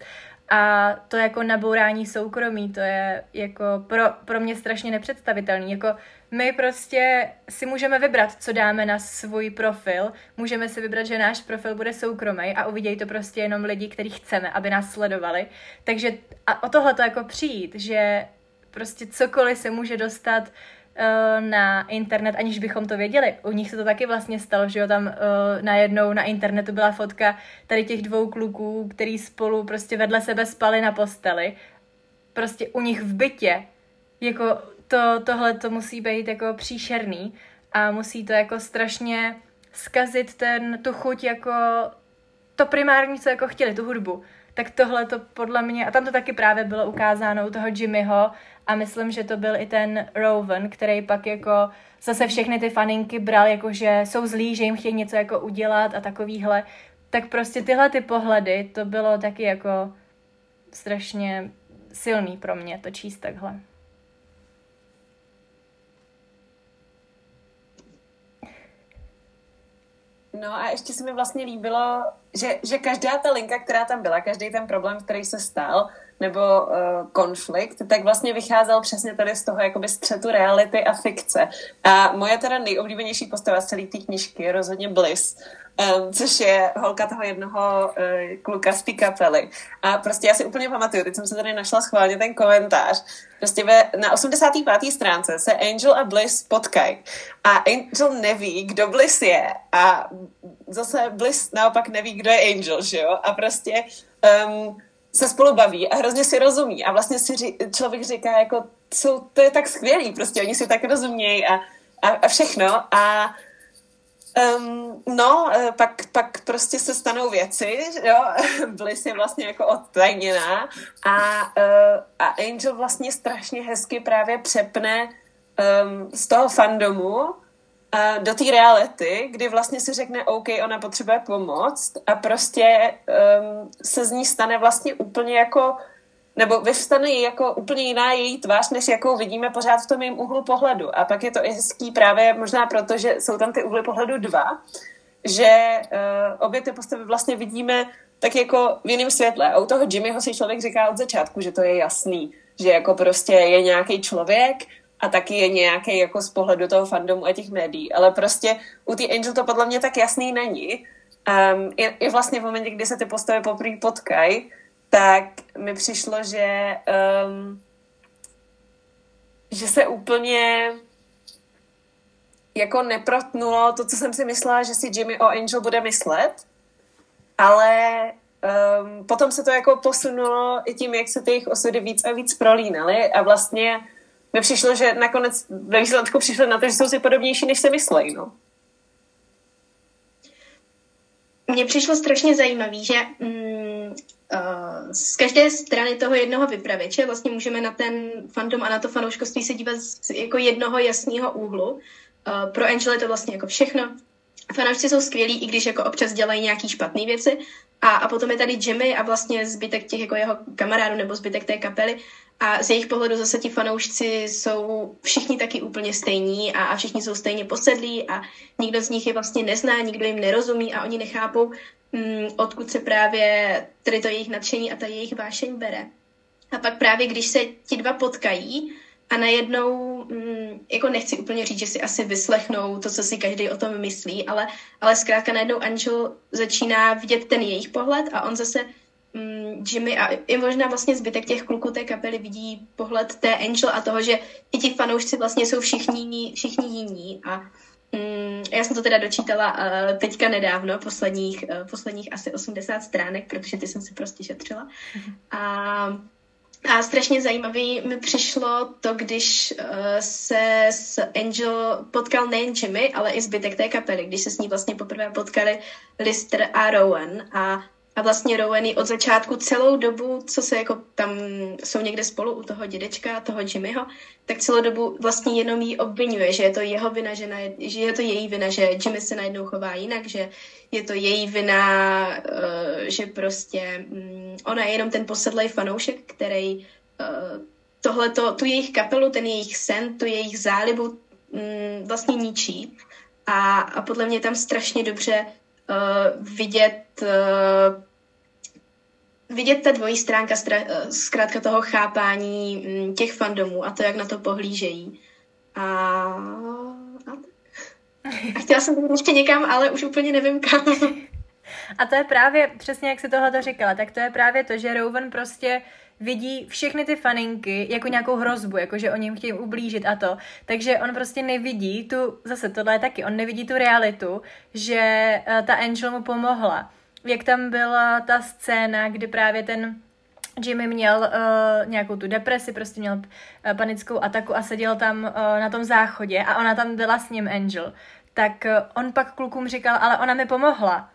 a to jako nabourání soukromí, to je jako pro, pro mě strašně nepředstavitelný. Jako my prostě si můžeme vybrat, co dáme na svůj profil. Můžeme si vybrat, že náš profil bude soukromý a uvidějí to prostě jenom lidi, který chceme, aby nás sledovali. Takže a o tohle to jako přijít, že prostě cokoliv se může dostat uh, na internet, aniž bychom to věděli. U nich se to taky vlastně stalo, že jo, tam uh, najednou na internetu byla fotka tady těch dvou kluků, který spolu prostě vedle sebe spali na posteli. Prostě u nich v bytě. Jako to, tohle to musí být jako příšerný a musí to jako strašně skazit ten, tu chuť jako to primární, co jako chtěli, tu hudbu. Tak tohle to podle mě, a tam to taky právě bylo ukázáno u toho Jimmyho a myslím, že to byl i ten Rowan, který pak jako zase všechny ty faninky bral, jako že jsou zlí, že jim chtějí něco jako udělat a takovýhle. Tak prostě tyhle ty pohledy, to bylo taky jako strašně silný pro mě to číst takhle. No a ještě se mi vlastně líbilo, že, že každá ta linka, která tam byla, každý ten problém, který se stal, nebo uh, konflikt, tak vlastně vycházel přesně tady z toho jakoby střetu reality a fikce. A moje teda nejoblíbenější postava z celé té knižky je rozhodně Bliss, um, což je holka toho jednoho uh, kluka z té kapely. A prostě já si úplně pamatuju, teď jsem se tady našla schválně ten komentář, prostě ve, na 85. stránce se Angel a Bliss potkají a Angel neví, kdo Bliss je a zase Bliss naopak neví, kdo je Angel, že jo? A prostě um, se spolu baví a hrozně si rozumí. A vlastně si ří, člověk říká, jako, jsou, to je tak skvělý, prostě oni si tak rozumějí a, a, a všechno. A Um, no, e, pak, pak prostě se stanou věci, jo, Bliss je vlastně jako odtajněná a, uh, a Angel vlastně strašně hezky právě přepne um, z toho fandomu do té reality, kdy vlastně si řekne, OK, ona potřebuje pomoc a prostě um, se z ní stane vlastně úplně jako nebo vyvstane jako úplně jiná její tvář, než jakou vidíme pořád v tom jejím úhlu pohledu. A pak je to i hezký právě možná proto, že jsou tam ty úhly pohledu dva, že uh, obě ty postavy vlastně vidíme tak jako v jiném světle. A u toho Jimmyho si člověk říká od začátku, že to je jasný, že jako prostě je nějaký člověk, a taky je nějaký jako z pohledu toho fandomu a těch médií. Ale prostě u té Angel to podle mě tak jasný není. Um, i, I vlastně v momentě, kdy se ty postavy poprvé potkají, tak mi přišlo, že um, že se úplně jako neprotnulo to, co jsem si myslela, že si Jimmy o Angel bude myslet, ale um, potom se to jako posunulo i tím, jak se ty jejich osudy víc a víc prolínaly a vlastně mi přišlo, že nakonec ve výsledku přišli na to, že jsou si podobnější, než se myslejí, no. Mně přišlo strašně zajímavý, že mm, uh, z každé strany toho jednoho vypravěče vlastně můžeme na ten fandom a na to fanouškovství se dívat z jako jednoho jasného úhlu. Uh, pro Angel je to vlastně jako všechno. fanoušci jsou skvělí, i když jako občas dělají nějaký špatné věci. A, a potom je tady Jimmy a vlastně zbytek těch jako jeho kamarádů nebo zbytek té kapely. A z jejich pohledu zase ti fanoušci jsou všichni taky úplně stejní a, a všichni jsou stejně posedlí a nikdo z nich je vlastně nezná, nikdo jim nerozumí a oni nechápou, mm, odkud se právě tady to jejich nadšení a ta jejich vášeň bere. A pak právě, když se ti dva potkají a najednou, mm, jako nechci úplně říct, že si asi vyslechnou to, co si každý o tom myslí, ale, ale zkrátka najednou Angel začíná vidět ten jejich pohled a on zase mm, Jimmy a i možná vlastně zbytek těch kluků té kapely vidí pohled té Angel a toho, že i ti fanoušci vlastně jsou všichni, všichni jiní a Mm, já jsem to teda dočítala uh, teďka nedávno, posledních, uh, posledních asi 80 stránek, protože ty jsem si prostě šetřila. A a strašně zajímavý mi přišlo to, když uh, se s Angel potkal nejen Jimmy, ale i zbytek té kapely, když se s ní vlastně poprvé potkali Lister a Rowan a a vlastně Roweny od začátku celou dobu, co se jako tam jsou někde spolu u toho dědečka, toho Jimmyho, tak celou dobu vlastně jenom jí obvinuje, že je to jeho vina, že, na, že je to její vina, že Jimmy se najednou chová jinak, že je to její vina, uh, že prostě um, ona je jenom ten posedlej fanoušek, který uh, tohleto, tu jejich kapelu, ten jejich sen, tu jejich zálibu um, vlastně ničí. A, a podle mě tam strašně dobře uh, vidět uh, vidět ta dvojí stránka eh, zkrátka toho chápání mm, těch fandomů a to, jak na to pohlížejí. A, a, chtěla jsem to ještě někam, ale už úplně nevím kam. A to je právě, přesně jak si tohle říkala, tak to je právě to, že Rowan prostě vidí všechny ty faninky jako nějakou hrozbu, jako že oni jim chtějí ublížit a to. Takže on prostě nevidí tu, zase tohle je taky, on nevidí tu realitu, že uh, ta Angel mu pomohla jak tam byla ta scéna, kdy právě ten Jimmy měl uh, nějakou tu depresi, prostě měl uh, panickou ataku a seděl tam uh, na tom záchodě a ona tam byla s ním Angel. Tak uh, on pak klukům říkal, ale ona mi pomohla.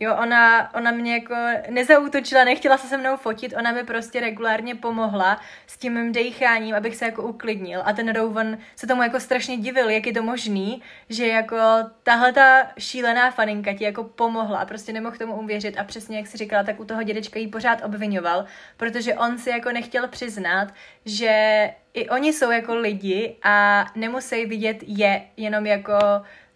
Jo, ona, ona mě jako nezautočila, nechtěla se se mnou fotit, ona mi prostě regulárně pomohla s tím mým decháním, abych se jako uklidnil. A ten Rowan se tomu jako strašně divil, jak je to možný, že jako tahle ta šílená faninka ti jako pomohla prostě nemohl tomu uvěřit a přesně jak si říkala, tak u toho dědečka jí pořád obvinoval, protože on si jako nechtěl přiznat, že i oni jsou jako lidi a nemusí vidět je jenom jako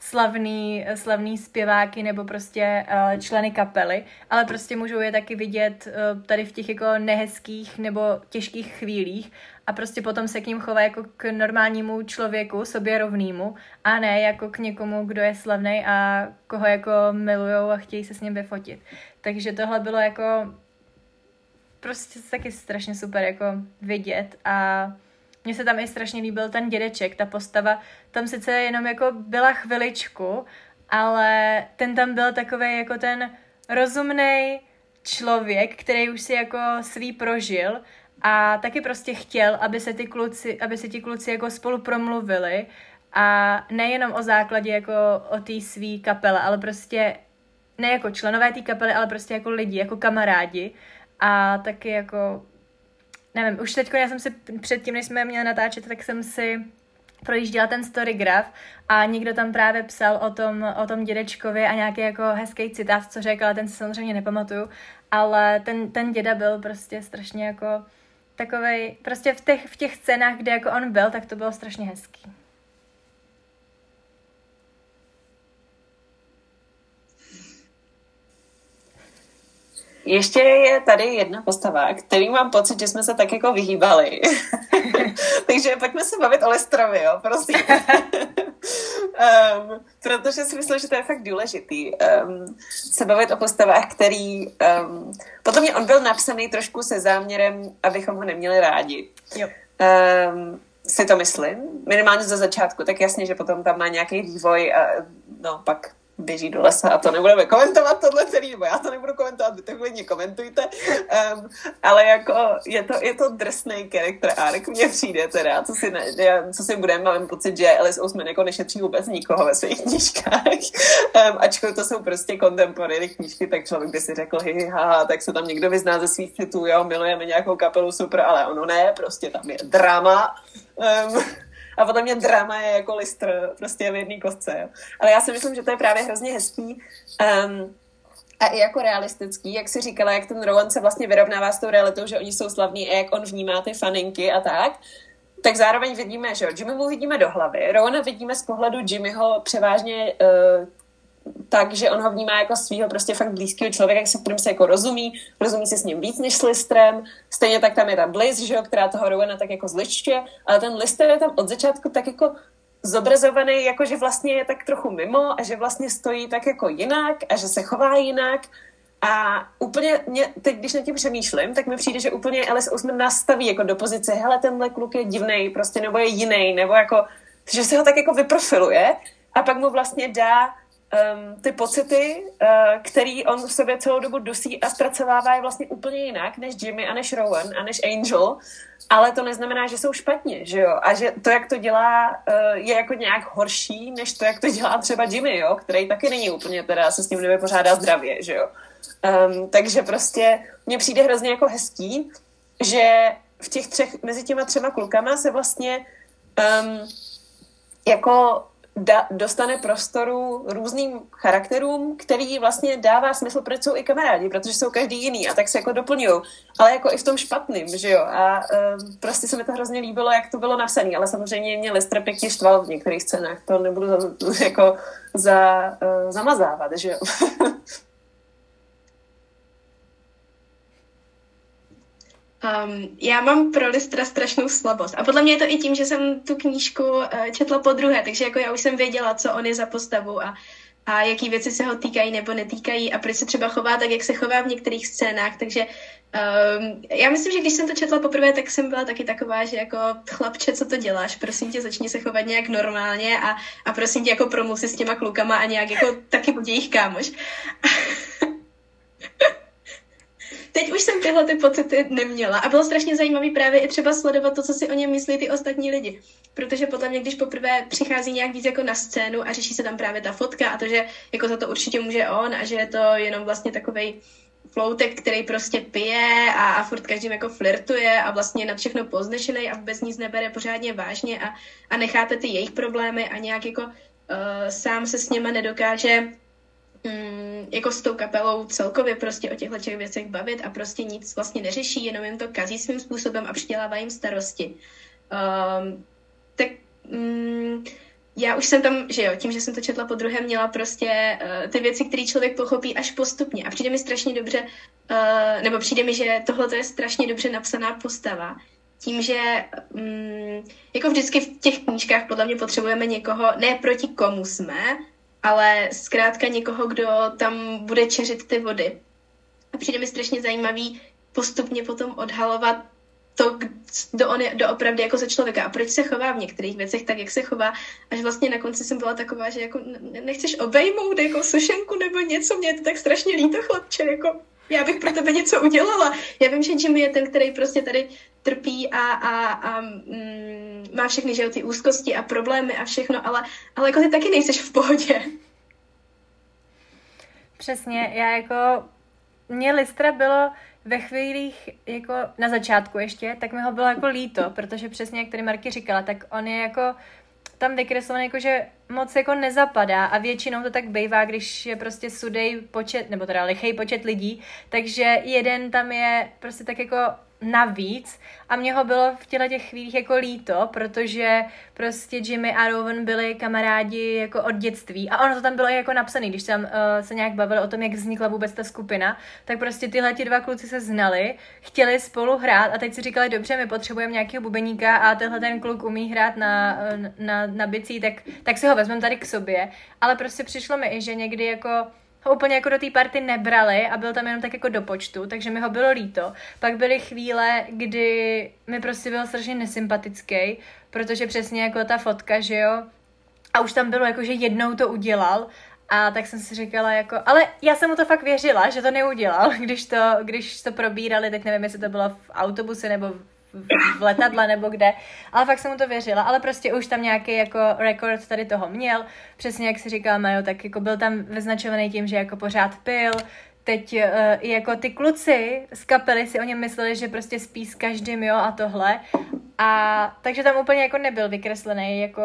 slavný, slavný zpěváky nebo prostě uh, členy kapely, ale prostě můžou je taky vidět uh, tady v těch jako nehezkých nebo těžkých chvílích a prostě potom se k ním chová jako k normálnímu člověku, sobě rovnému a ne jako k někomu, kdo je slavný a koho jako milujou a chtějí se s ním vyfotit. Takže tohle bylo jako prostě taky strašně super jako vidět a mně se tam i strašně líbil ten dědeček, ta postava. Tam sice jenom jako byla chviličku, ale ten tam byl takový jako ten rozumný člověk, který už si jako svý prožil a taky prostě chtěl, aby se ty kluci, aby se ti kluci jako spolu promluvili a nejenom o základě jako o té svý kapele, ale prostě ne jako členové té kapely, ale prostě jako lidi, jako kamarádi a taky jako nevím, už teď já jsem si předtím, než jsme měli natáčet, tak jsem si projížděla ten storygraf a někdo tam právě psal o tom, o tom dědečkovi a nějaký jako hezký citát, co řekl, ale ten si samozřejmě nepamatuju, ale ten, ten děda byl prostě strašně jako takovej, prostě v těch, v těch scénách, kde jako on byl, tak to bylo strašně hezký. Ještě je tady jedna postava, který mám pocit, že jsme se tak jako vyhýbali. Takže pojďme se bavit o Lestrovi, jo, prosím. um, protože si myslím, že to je fakt důležitý. Um, se bavit o postavách, který... Um, potom mě on byl napsaný trošku se záměrem, abychom ho neměli rádi. Jo. Um, si to myslím, minimálně ze začátku, tak jasně, že potom tam má nějaký vývoj a no pak běží do lesa a to nebudeme komentovat tohle celý, nebo já to nebudu komentovat, vy to klidně komentujte, um, ale jako je to, je to drsný character arc, mně přijde teda, co si, ne, co si budeme, mám pocit, že Alice Ousman jako nešetří vůbec nikoho ve svých knížkách, um, ačkoliv to jsou prostě contemporary knížky, tak člověk by si řekl, hi, ha, tak se tam někdo vyzná ze svých citů, jo, milujeme nějakou kapelu, super, ale ono ne, prostě tam je drama, um, A potom mě drama je jako listr prostě v jedné kostce. Jo. Ale já si myslím, že to je právě hrozně hezký. Um, a i jako realistický, jak si říkala, jak ten Rowan se vlastně vyrovnává s tou realitou, že oni jsou slavní a jak on vnímá ty faninky a tak, tak zároveň vidíme, že Jimmy mu vidíme do hlavy, Rowena vidíme z pohledu Jimmyho převážně uh, tak, že on ho vnímá jako svého prostě fakt blízkého člověka, se kterým se jako rozumí, rozumí se s ním víc než s Listrem, stejně tak tam je ta Bliss, že jo, která toho Rowena tak jako zličuje, ale ten Lister je tam od začátku tak jako zobrazovaný, jako že vlastně je tak trochu mimo a že vlastně stojí tak jako jinak a že se chová jinak. A úplně mě, teď, když na tím přemýšlím, tak mi přijde, že úplně Alice Ousman nás staví jako do pozice, hele, tenhle kluk je divný, prostě nebo je jiný, nebo jako, že se ho tak jako vyprofiluje a pak mu vlastně dá um, ty pocity, uh, který on v sobě celou dobu dusí a zpracovává je vlastně úplně jinak než Jimmy a než Rowan a než Angel, ale to neznamená, že jsou špatně, že jo? A že to, jak to dělá, uh, je jako nějak horší, než to, jak to dělá třeba Jimmy, jo? Který taky není úplně teda se s ním nevypořádá zdravě, že jo? Um, takže prostě mně přijde hrozně jako hezký, že v těch třech, mezi těma třema klukama se vlastně um, jako da, dostane prostoru různým charakterům, který vlastně dává smysl, proč jsou i kamarádi, protože jsou každý jiný a tak se jako doplňují. Ale jako i v tom špatným, že jo. A um, prostě se mi to hrozně líbilo, jak to bylo napsané, ale samozřejmě mě Lester pěkně štval v některých scénách, to nebudu za, jako za, uh, zamazávat, že jo. Um, já mám pro Listra strašnou slabost. A podle mě je to i tím, že jsem tu knížku uh, četla po druhé, takže jako já už jsem věděla, co on je za postavu a, a jaký věci se ho týkají nebo netýkají a proč se třeba chová tak, jak se chová v některých scénách. Takže um, já myslím, že když jsem to četla poprvé, tak jsem byla taky taková, že jako chlapče, co to děláš, prosím tě, začni se chovat nějak normálně a, a prosím tě, jako promluv si s těma klukama a nějak jako taky buď jejich kámoš. teď už jsem tyhle ty pocity neměla a bylo strašně zajímavý právě i třeba sledovat to, co si o něm myslí ty ostatní lidi. Protože podle mě, když poprvé přichází nějak víc jako na scénu a řeší se tam právě ta fotka a to, že jako za to určitě může on a že je to jenom vlastně takovej floutek, který prostě pije a, a furt každým jako flirtuje a vlastně na všechno poznešený a vůbec nic nebere pořádně vážně a, a nechápe ty jejich problémy a nějak jako uh, sám se s něma nedokáže mm, jako s tou kapelou celkově prostě o těchto těch věcech bavit a prostě nic vlastně neřeší, jenom jim to kazí svým způsobem a přidělává jim starosti. Um, tak mm, já už jsem tam, že jo, tím, že jsem to četla po druhé, měla prostě uh, ty věci, které člověk pochopí až postupně. A přijde mi strašně dobře, uh, nebo přijde mi, že tohle je strašně dobře napsaná postava. Tím, že um, jako vždycky v těch knížkách podle mě potřebujeme někoho, ne proti komu jsme, ale zkrátka někoho, kdo tam bude čeřit ty vody. A přijde mi strašně zajímavý postupně potom odhalovat to, kdo on je doopravdy jako za člověka. A proč se chová v některých věcech tak, jak se chová, až vlastně na konci jsem byla taková, že jako nechceš obejmout jako sušenku nebo něco, mě je to tak strašně líto, chlapče, jako já bych pro tebe něco udělala. Já vím, že Jimmy je ten, který prostě tady trpí a, a, a mm, má všechny že ty úzkosti a problémy a všechno, ale, ale jako ty taky nejseš v pohodě. Přesně, já jako, mě Listra bylo ve chvílích, jako na začátku ještě, tak mi ho bylo jako líto, protože přesně jak tady Marky říkala, tak on je jako tam vykreslovaný jako, že moc jako nezapadá a většinou to tak bývá, když je prostě sudej počet, nebo teda lichej počet lidí, takže jeden tam je prostě tak jako navíc. A mě ho bylo v těchto těch chvílích jako líto, protože prostě Jimmy a Rowan byli kamarádi jako od dětství. A ono to tam bylo jako napsané, když tam uh, se nějak bavili o tom, jak vznikla vůbec ta skupina, tak prostě tyhle ti dva kluci se znali, chtěli spolu hrát a teď si říkali, dobře, my potřebujeme nějakého bubeníka a tenhle ten kluk umí hrát na, na, na bicí, tak, tak si ho vezmeme tady k sobě, ale prostě přišlo mi i, že někdy jako ho úplně jako do té party nebrali a byl tam jenom tak jako do počtu, takže mi ho bylo líto. Pak byly chvíle, kdy mi prostě byl strašně nesympatický, protože přesně jako ta fotka, že jo, a už tam bylo jako, že jednou to udělal a tak jsem si říkala jako, ale já jsem mu to fakt věřila, že to neudělal, když to, když to probírali, teď nevím, jestli to bylo v autobuse nebo v letadle nebo kde, ale fakt jsem mu to věřila, ale prostě už tam nějaký jako rekord tady toho měl, přesně jak si říkala Majo, tak jako byl tam vyznačovaný tím, že jako pořád pil, teď uh, jako ty kluci z kapely si o něm mysleli, že prostě spí s každým, jo, a tohle. A takže tam úplně jako nebyl vykreslený jako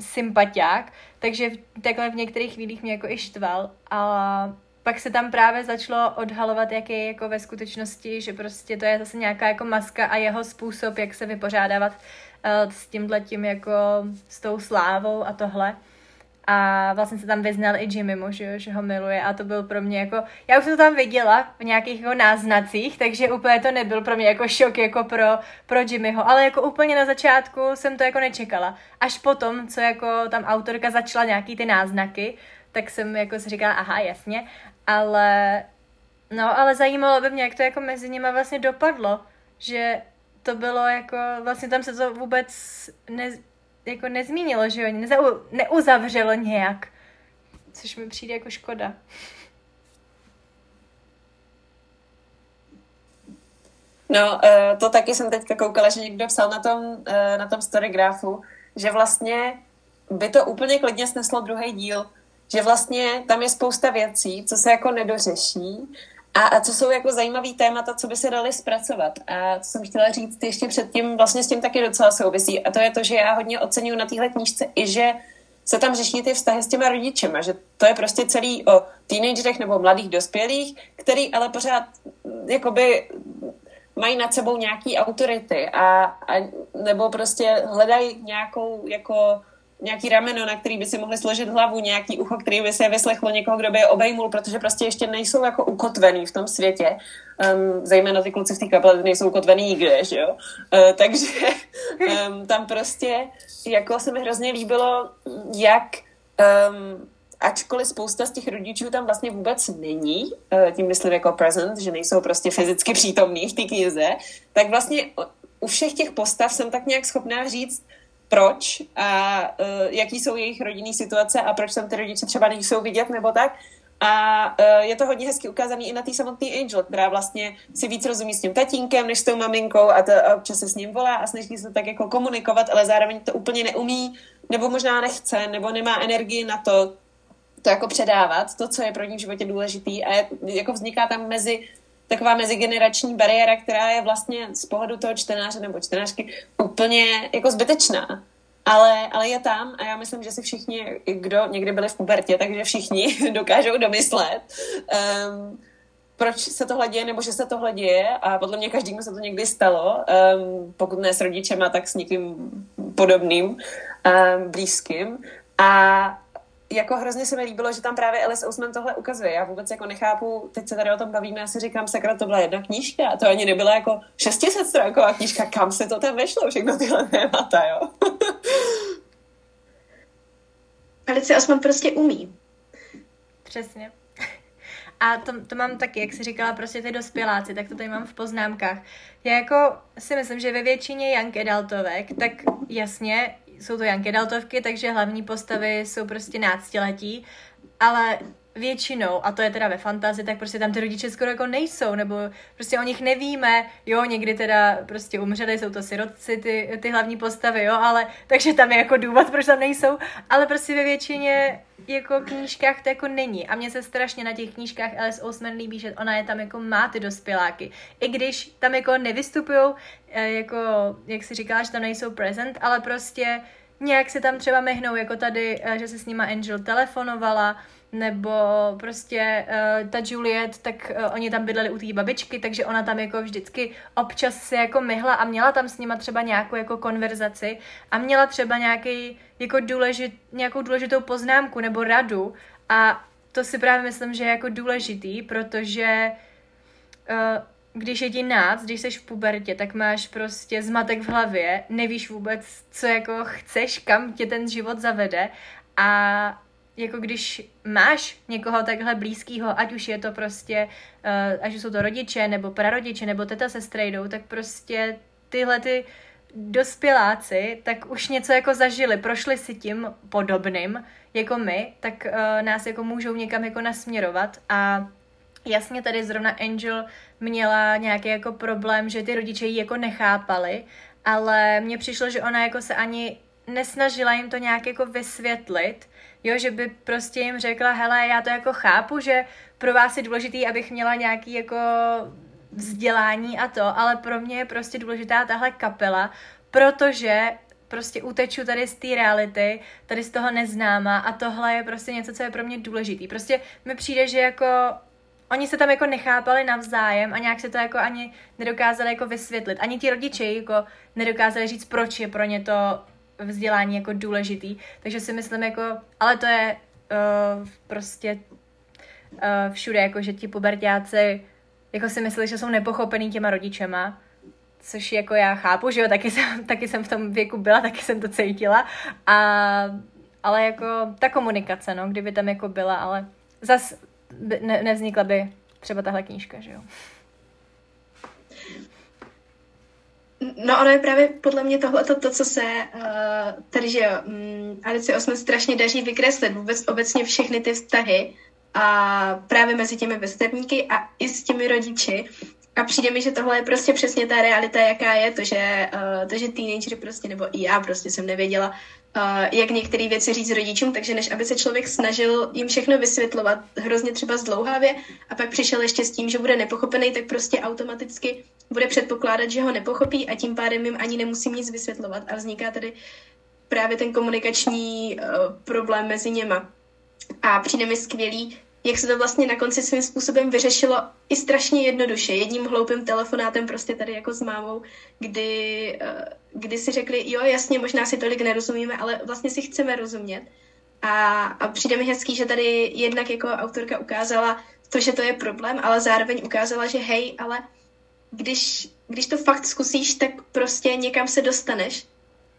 sympatiák, takže takhle v některých chvílích mě jako i štval. A pak se tam právě začalo odhalovat, jak je jako ve skutečnosti, že prostě to je zase nějaká jako maska a jeho způsob, jak se vypořádávat uh, s tímhle tím jako s tou slávou a tohle. A vlastně se tam vyznal i Jimmymu, že, že ho miluje a to byl pro mě jako, já už jsem to tam viděla v nějakých jako náznacích, takže úplně to nebyl pro mě jako šok jako pro, pro Jimmyho, ale jako úplně na začátku jsem to jako nečekala. Až potom, co jako tam autorka začala nějaký ty náznaky, tak jsem jako si říkala, aha, jasně, ale no, ale zajímalo by mě, jak to jako mezi nimi vlastně dopadlo, že to bylo jako, vlastně tam se to vůbec ne, jako nezmínilo, že jo, neuzavřelo nějak, což mi přijde jako škoda. No, eh, to taky jsem teďka koukala, že někdo psal na tom, eh, na tom storygrafu, že vlastně by to úplně klidně sneslo druhý díl, že vlastně tam je spousta věcí, co se jako nedořeší a, a co jsou jako zajímavý témata, co by se dali zpracovat. A co jsem chtěla říct ještě předtím, vlastně s tím taky docela souvisí. A to je to, že já hodně oceňuji na téhle knížce i, že se tam řeší ty vztahy s těma rodičema, že to je prostě celý o teenagerech nebo mladých dospělých, který ale pořád mm, jakoby mají nad sebou nějaký autority a, a nebo prostě hledají nějakou jako nějaký rameno, na který by si mohli složit hlavu, nějaký ucho, který by se vyslechlo někoho, kdo by je obejmul, protože prostě ještě nejsou jako ukotvený v tom světě. Um, zejména ty kluci v té kapele nejsou ukotvený nikde, že jo? Uh, takže um, tam prostě jako se mi hrozně líbilo, jak um, ačkoliv spousta z těch rodičů tam vlastně vůbec není, uh, tím myslím jako present, že nejsou prostě fyzicky přítomní v té knize, tak vlastně u všech těch postav jsem tak nějak schopná říct, proč a uh, jaký jsou jejich rodinné situace a proč tam ty rodiče třeba nejsou vidět nebo tak. A uh, je to hodně hezky ukázaný i na té samotné Angel, která vlastně si víc rozumí s tím tatínkem, než s tou maminkou a, to, a občas se s ním volá a snaží se tak jako komunikovat, ale zároveň to úplně neumí, nebo možná nechce, nebo nemá energii na to, to jako předávat, to, co je pro ní v životě důležitý a je, jako vzniká tam mezi taková mezigenerační bariéra, která je vlastně z pohledu toho čtenáře nebo čtenářky úplně jako zbytečná. Ale, ale je tam a já myslím, že si všichni, kdo někdy byli v pubertě, takže všichni dokážou domyslet, um, proč se tohle děje, nebo že se tohle děje a podle mě každému se to někdy stalo, um, pokud ne s rodičema, tak s někým podobným, um, blízkým. A jako hrozně se mi líbilo, že tam právě Alice Ousman tohle ukazuje. Já vůbec jako nechápu, teď se tady o tom bavíme, já si říkám, sakra, to byla jedna knížka, a to ani nebyla jako 600 stránková knížka, kam se to tam vešlo, všechno tyhle témata, jo. Alice Osman prostě umí. Přesně. A to, to mám taky, jak jsi říkala, prostě ty dospěláci, tak to tady mám v poznámkách. Já jako si myslím, že ve většině young adultovek, tak jasně, jsou to Janky Daltovky, takže hlavní postavy jsou prostě náctiletí, ale většinou, a to je teda ve fantazii, tak prostě tam ty rodiče skoro jako nejsou, nebo prostě o nich nevíme, jo, někdy teda prostě umřeli, jsou to sirotci, ty, ty hlavní postavy, jo, ale takže tam je jako důvod, proč tam nejsou, ale prostě ve většině jako knížkách to jako není. A mně se strašně na těch knížkách Alice Ousman líbí, že ona je tam jako má ty dospěláky. I když tam jako nevystupují, eh, jako, jak si říkala, že tam nejsou present, ale prostě nějak se tam třeba mehnou, jako tady, eh, že se s nima Angel telefonovala, nebo prostě uh, ta Juliet, tak uh, oni tam bydleli u té babičky, takže ona tam jako vždycky občas se jako myhla a měla tam s nima třeba nějakou jako konverzaci a měla třeba nějaký jako důležit, nějakou důležitou poznámku nebo radu. A to si právě myslím, že je jako důležitý, protože uh, když je ti náct, když jsi v pubertě, tak máš prostě zmatek v hlavě, nevíš vůbec, co jako chceš, kam tě ten život zavede. A jako když máš někoho takhle blízkého, ať už je to prostě, uh, ať už jsou to rodiče, nebo prarodiče, nebo teta se strejdou, tak prostě tyhle ty dospěláci, tak už něco jako zažili, prošli si tím podobným, jako my, tak uh, nás jako můžou někam jako nasměrovat. A jasně tady zrovna Angel měla nějaký jako problém, že ty rodiče ji jako nechápali, ale mně přišlo, že ona jako se ani nesnažila jim to nějak jako vysvětlit, jo, že by prostě jim řekla, hele, já to jako chápu, že pro vás je důležitý, abych měla nějaký jako vzdělání a to, ale pro mě je prostě důležitá tahle kapela, protože prostě uteču tady z té reality, tady z toho neznáma a tohle je prostě něco, co je pro mě důležitý. Prostě mi přijde, že jako oni se tam jako nechápali navzájem a nějak se to jako ani nedokázali jako vysvětlit. Ani ti rodiče jako nedokázali říct, proč je pro ně to vzdělání jako důležitý. Takže si myslím jako, ale to je uh, prostě uh, všude, jako že ti pubertáci jako si myslí, že jsou nepochopený těma rodičema, což jako já chápu, že jo, taky jsem, taky jsem v tom věku byla, taky jsem to cítila, a, ale jako ta komunikace, no, kdyby tam jako byla, ale zas ne, nevznikla by třeba tahle knížka, že jo. No ono je právě podle mě tohle to, co se uh, tady, že um, Alice 8 strašně daří vykreslit vůbec obecně všechny ty vztahy a právě mezi těmi vrstevníky a i s těmi rodiči. A přijde mi, že tohle je prostě přesně ta realita, jaká je, to, že, uh, to, že teenagery prostě, nebo i já prostě jsem nevěděla, jak některé věci říct rodičům, takže než aby se člověk snažil jim všechno vysvětlovat hrozně třeba zdlouhavě a pak přišel ještě s tím, že bude nepochopený, tak prostě automaticky bude předpokládat, že ho nepochopí a tím pádem jim ani nemusím nic vysvětlovat a vzniká tady právě ten komunikační uh, problém mezi něma. A přijde mi skvělý, jak se to vlastně na konci svým způsobem vyřešilo i strašně jednoduše, jedním hloupým telefonátem prostě tady jako s mámou, kdy, uh, kdy si řekli, jo, jasně, možná si tolik nerozumíme, ale vlastně si chceme rozumět. A, a přijde mi hezký, že tady jednak jako autorka ukázala to, že to je problém, ale zároveň ukázala, že hej, ale když, když to fakt zkusíš, tak prostě někam se dostaneš.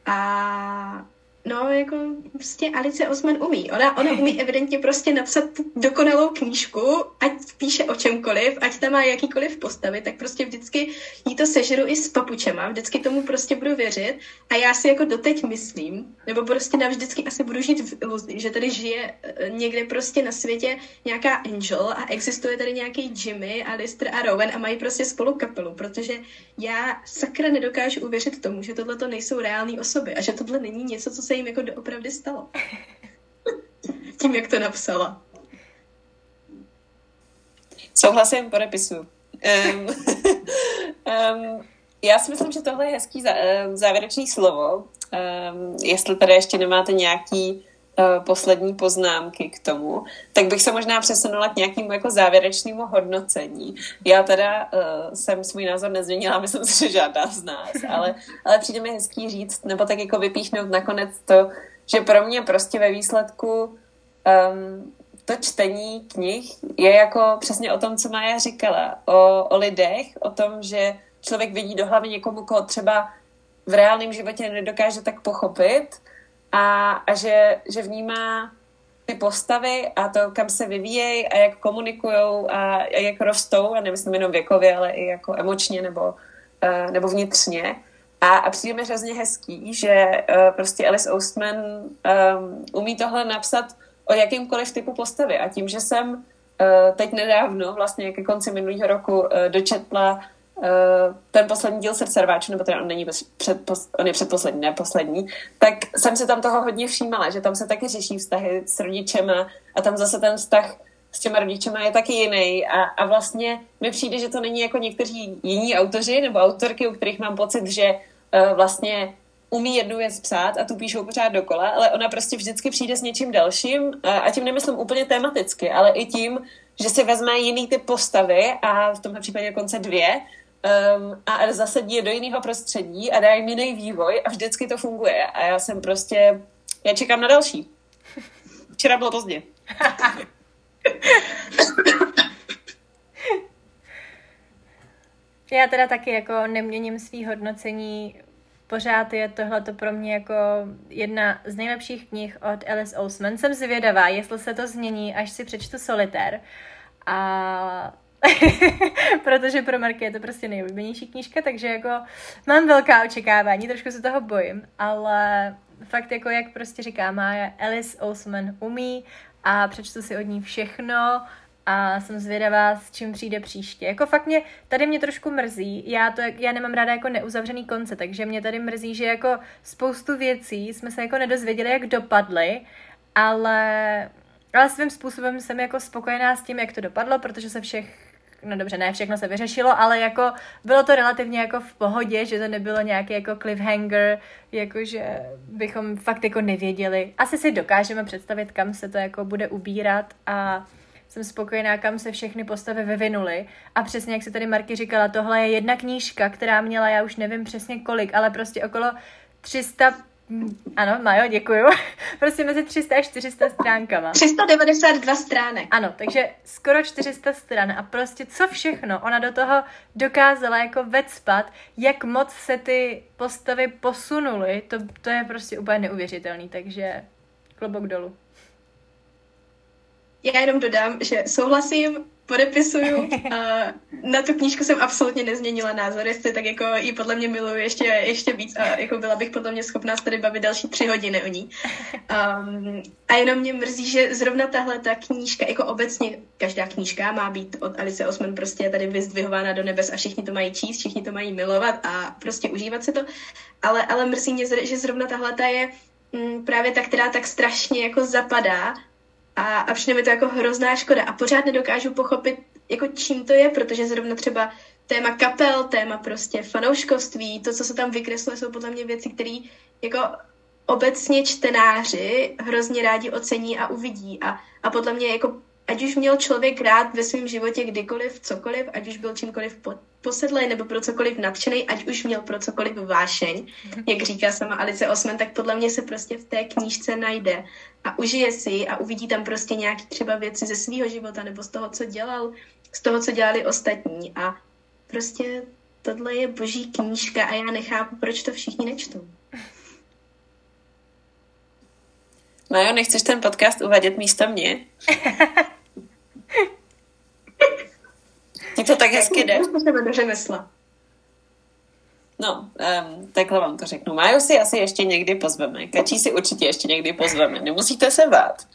A No, jako prostě Alice Osman umí. Ona, ona umí evidentně prostě napsat dokonalou knížku, ať píše o čemkoliv, ať tam má jakýkoliv postavy, tak prostě vždycky jí to sežeru i s papučema, vždycky tomu prostě budu věřit a já si jako doteď myslím, nebo prostě navždycky asi budu žít v iluzi, že tady žije eh, někde prostě na světě nějaká Angel a existuje tady nějaký Jimmy a Lister a Rowan a mají prostě spolu kapelu, protože já sakra nedokážu uvěřit tomu, že tohle to nejsou reální osoby a že tohle není něco, co se jim jako doopravdy stalo. Tím, jak to napsala. Souhlasím, podepisu. Um, um, já si myslím, že tohle je hezký zá, závěrečný slovo. Um, jestli tady ještě nemáte nějaký poslední poznámky k tomu, tak bych se možná přesunula k nějakému jako závěrečnému hodnocení. Já teda uh, jsem svůj názor nezměnila, myslím si, že žádná z nás, ale, ale přijde mi hezký říct, nebo tak jako vypíchnout nakonec to, že pro mě prostě ve výsledku um, to čtení knih je jako přesně o tom, co Maja říkala, o, o lidech, o tom, že člověk vidí do hlavy někomu, koho třeba v reálném životě nedokáže tak pochopit a, a že, že vnímá ty postavy a to, kam se vyvíjejí a jak komunikují a, a jak rostou, a nemyslím jenom věkově, ale i jako emočně nebo, uh, nebo vnitřně. A, a přijde mi hrozně hezký, že uh, prostě Alice Oastman um, umí tohle napsat o jakýmkoliv typu postavy. A tím, že jsem uh, teď nedávno, vlastně ke konci minulého roku, uh, dočetla ten poslední díl Srdce rváčů, nebo teda on není předpos, on je předposlední, ne poslední, tak jsem se tam toho hodně všímala, že tam se taky řeší vztahy s rodičema a tam zase ten vztah s těma rodičema je taky jiný. A, a vlastně mi přijde, že to není jako někteří jiní autoři nebo autorky, u kterých mám pocit, že uh, vlastně umí jednu věc psát a tu píšou pořád dokola, ale ona prostě vždycky přijde s něčím dalším a tím nemyslím úplně tematicky, ale i tím, že si vezme jiný typ postavy a v tomhle případě dokonce dvě um, a zasadí je do jiného prostředí a dá jim jiný vývoj a vždycky to funguje a já jsem prostě, já čekám na další. Včera bylo pozdě. Já teda taky jako neměním svý hodnocení pořád je tohle pro mě jako jedna z nejlepších knih od Alice Ousman. Jsem zvědavá, jestli se to změní, až si přečtu Solitér. A protože pro Marky je to prostě nejoblíbenější knížka, takže jako mám velká očekávání, trošku se toho bojím, ale fakt jako jak prostě říká Mája, Alice Ousman umí a přečtu si od ní všechno a jsem zvědavá, s čím přijde příště. Jako fakt mě, tady mě trošku mrzí, já, to, já nemám ráda jako neuzavřený konce, takže mě tady mrzí, že jako spoustu věcí jsme se jako nedozvěděli, jak dopadly, ale, ale svým způsobem jsem jako spokojená s tím, jak to dopadlo, protože se všech no dobře, ne všechno se vyřešilo, ale jako bylo to relativně jako v pohodě, že to nebylo nějaký jako cliffhanger, jakože bychom fakt jako nevěděli. Asi si dokážeme představit, kam se to jako bude ubírat a jsem spokojená, kam se všechny postavy vyvinuly. A přesně jak se tady Marky říkala, tohle je jedna knížka, která měla, já už nevím přesně kolik, ale prostě okolo 300 ano, Majo, děkuju. prostě mezi 300 a 400 stránkama. 392 stránek. Ano, takže skoro 400 stran a prostě co všechno ona do toho dokázala jako vecpat, jak moc se ty postavy posunuly, to, to je prostě úplně neuvěřitelný, takže klobouk dolů. Já jenom dodám, že souhlasím, podepisuju. A na tu knížku jsem absolutně nezměnila názor, jestli tak jako ji podle mě miluju ještě, ještě víc a jako byla bych podle mě schopná se tady bavit další tři hodiny o ní. Um, a jenom mě mrzí, že zrovna tahle ta knížka, jako obecně každá knížka má být od Alice Osman prostě tady vyzdvihována do nebes a všichni to mají číst, všichni to mají milovat a prostě užívat si to. Ale, ale mrzí mě, že zrovna tahle ta je mm, právě ta, která tak strašně jako zapadá a, a přijde mi to jako hrozná škoda. A pořád nedokážu pochopit, jako čím to je, protože zrovna třeba téma kapel, téma prostě fanouškovství, to, co se tam vykresluje, jsou podle mě věci, které jako obecně čtenáři hrozně rádi ocení a uvidí. A, a podle mě jako ať už měl člověk rád ve svém životě kdykoliv, cokoliv, ať už byl čímkoliv po, posedlej nebo pro cokoliv nadšený, ať už měl pro cokoliv vášeň, jak říká sama Alice Osman, tak podle mě se prostě v té knížce najde a užije si a uvidí tam prostě nějaký třeba věci ze svého života nebo z toho, co dělal, z toho, co dělali ostatní a prostě tohle je boží knížka a já nechápu, proč to všichni nečtou. No jo, nechceš ten podcast uvadět místo mě? Jak to tak hezky jde. No, um, takhle vám to řeknu. Máju si asi ještě někdy pozveme. Kačí si určitě ještě někdy pozveme. Nemusíte se bát.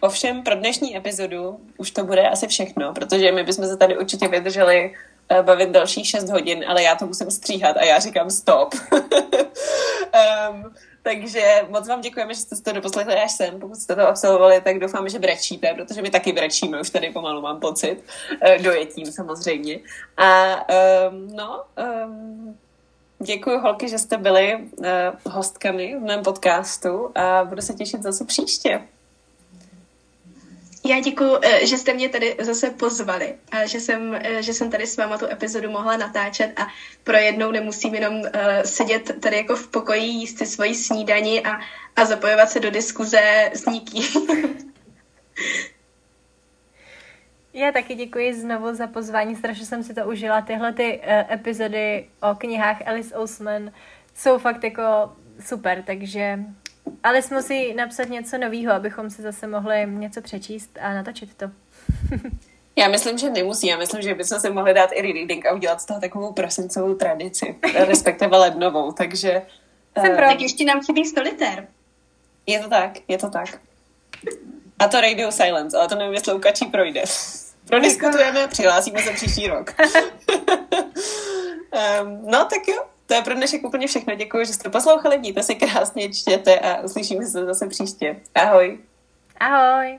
Ovšem pro dnešní epizodu už to bude asi všechno, protože my bychom se tady určitě vydrželi uh, bavit dalších 6 hodin, ale já to musím stříhat a já říkám stop. um, takže moc vám děkujeme, že jste to doposlechli až sem. Pokud jste to absolvovali, tak doufám, že brečíte, protože my taky brečíme, už tady pomalu mám pocit. Uh, dojetím samozřejmě. A um, no, um, Děkuji holky, že jste byli uh, hostkami v mém podcastu a budu se těšit zase příště. Já děkuji, eh, že jste mě tady zase pozvali a že jsem, eh, že jsem tady s váma tu epizodu mohla natáčet a pro jednou nemusím jenom sedět tady jako v pokoji, jíst si svoji snídani a, a zapojovat se do diskuze s nikým. Já taky děkuji znovu za pozvání, strašně jsem si to užila. Tyhle ty uh, epizody o knihách Alice Ousman jsou fakt jako super, takže Alice musí napsat něco nového, abychom si zase mohli něco přečíst a natočit to. Já myslím, že nemusí. Já myslím, že bychom se mohli dát i reading a udělat z toho takovou prosincovou tradici, respektive lednovou, takže... Jsem uh, pro. Tak ještě nám chybí stolitér. Je to tak, je to tak. A to Radio Silence, ale to nevím, jestli u kačí projde. Prodiskutujeme, přihlásíme se příští rok. um, no tak jo, to je pro dnešek úplně všechno. Děkuji, že jste poslouchali, mějte se krásně, čtěte a uslyšíme se zase příště. Ahoj. Ahoj.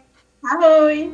Ahoj.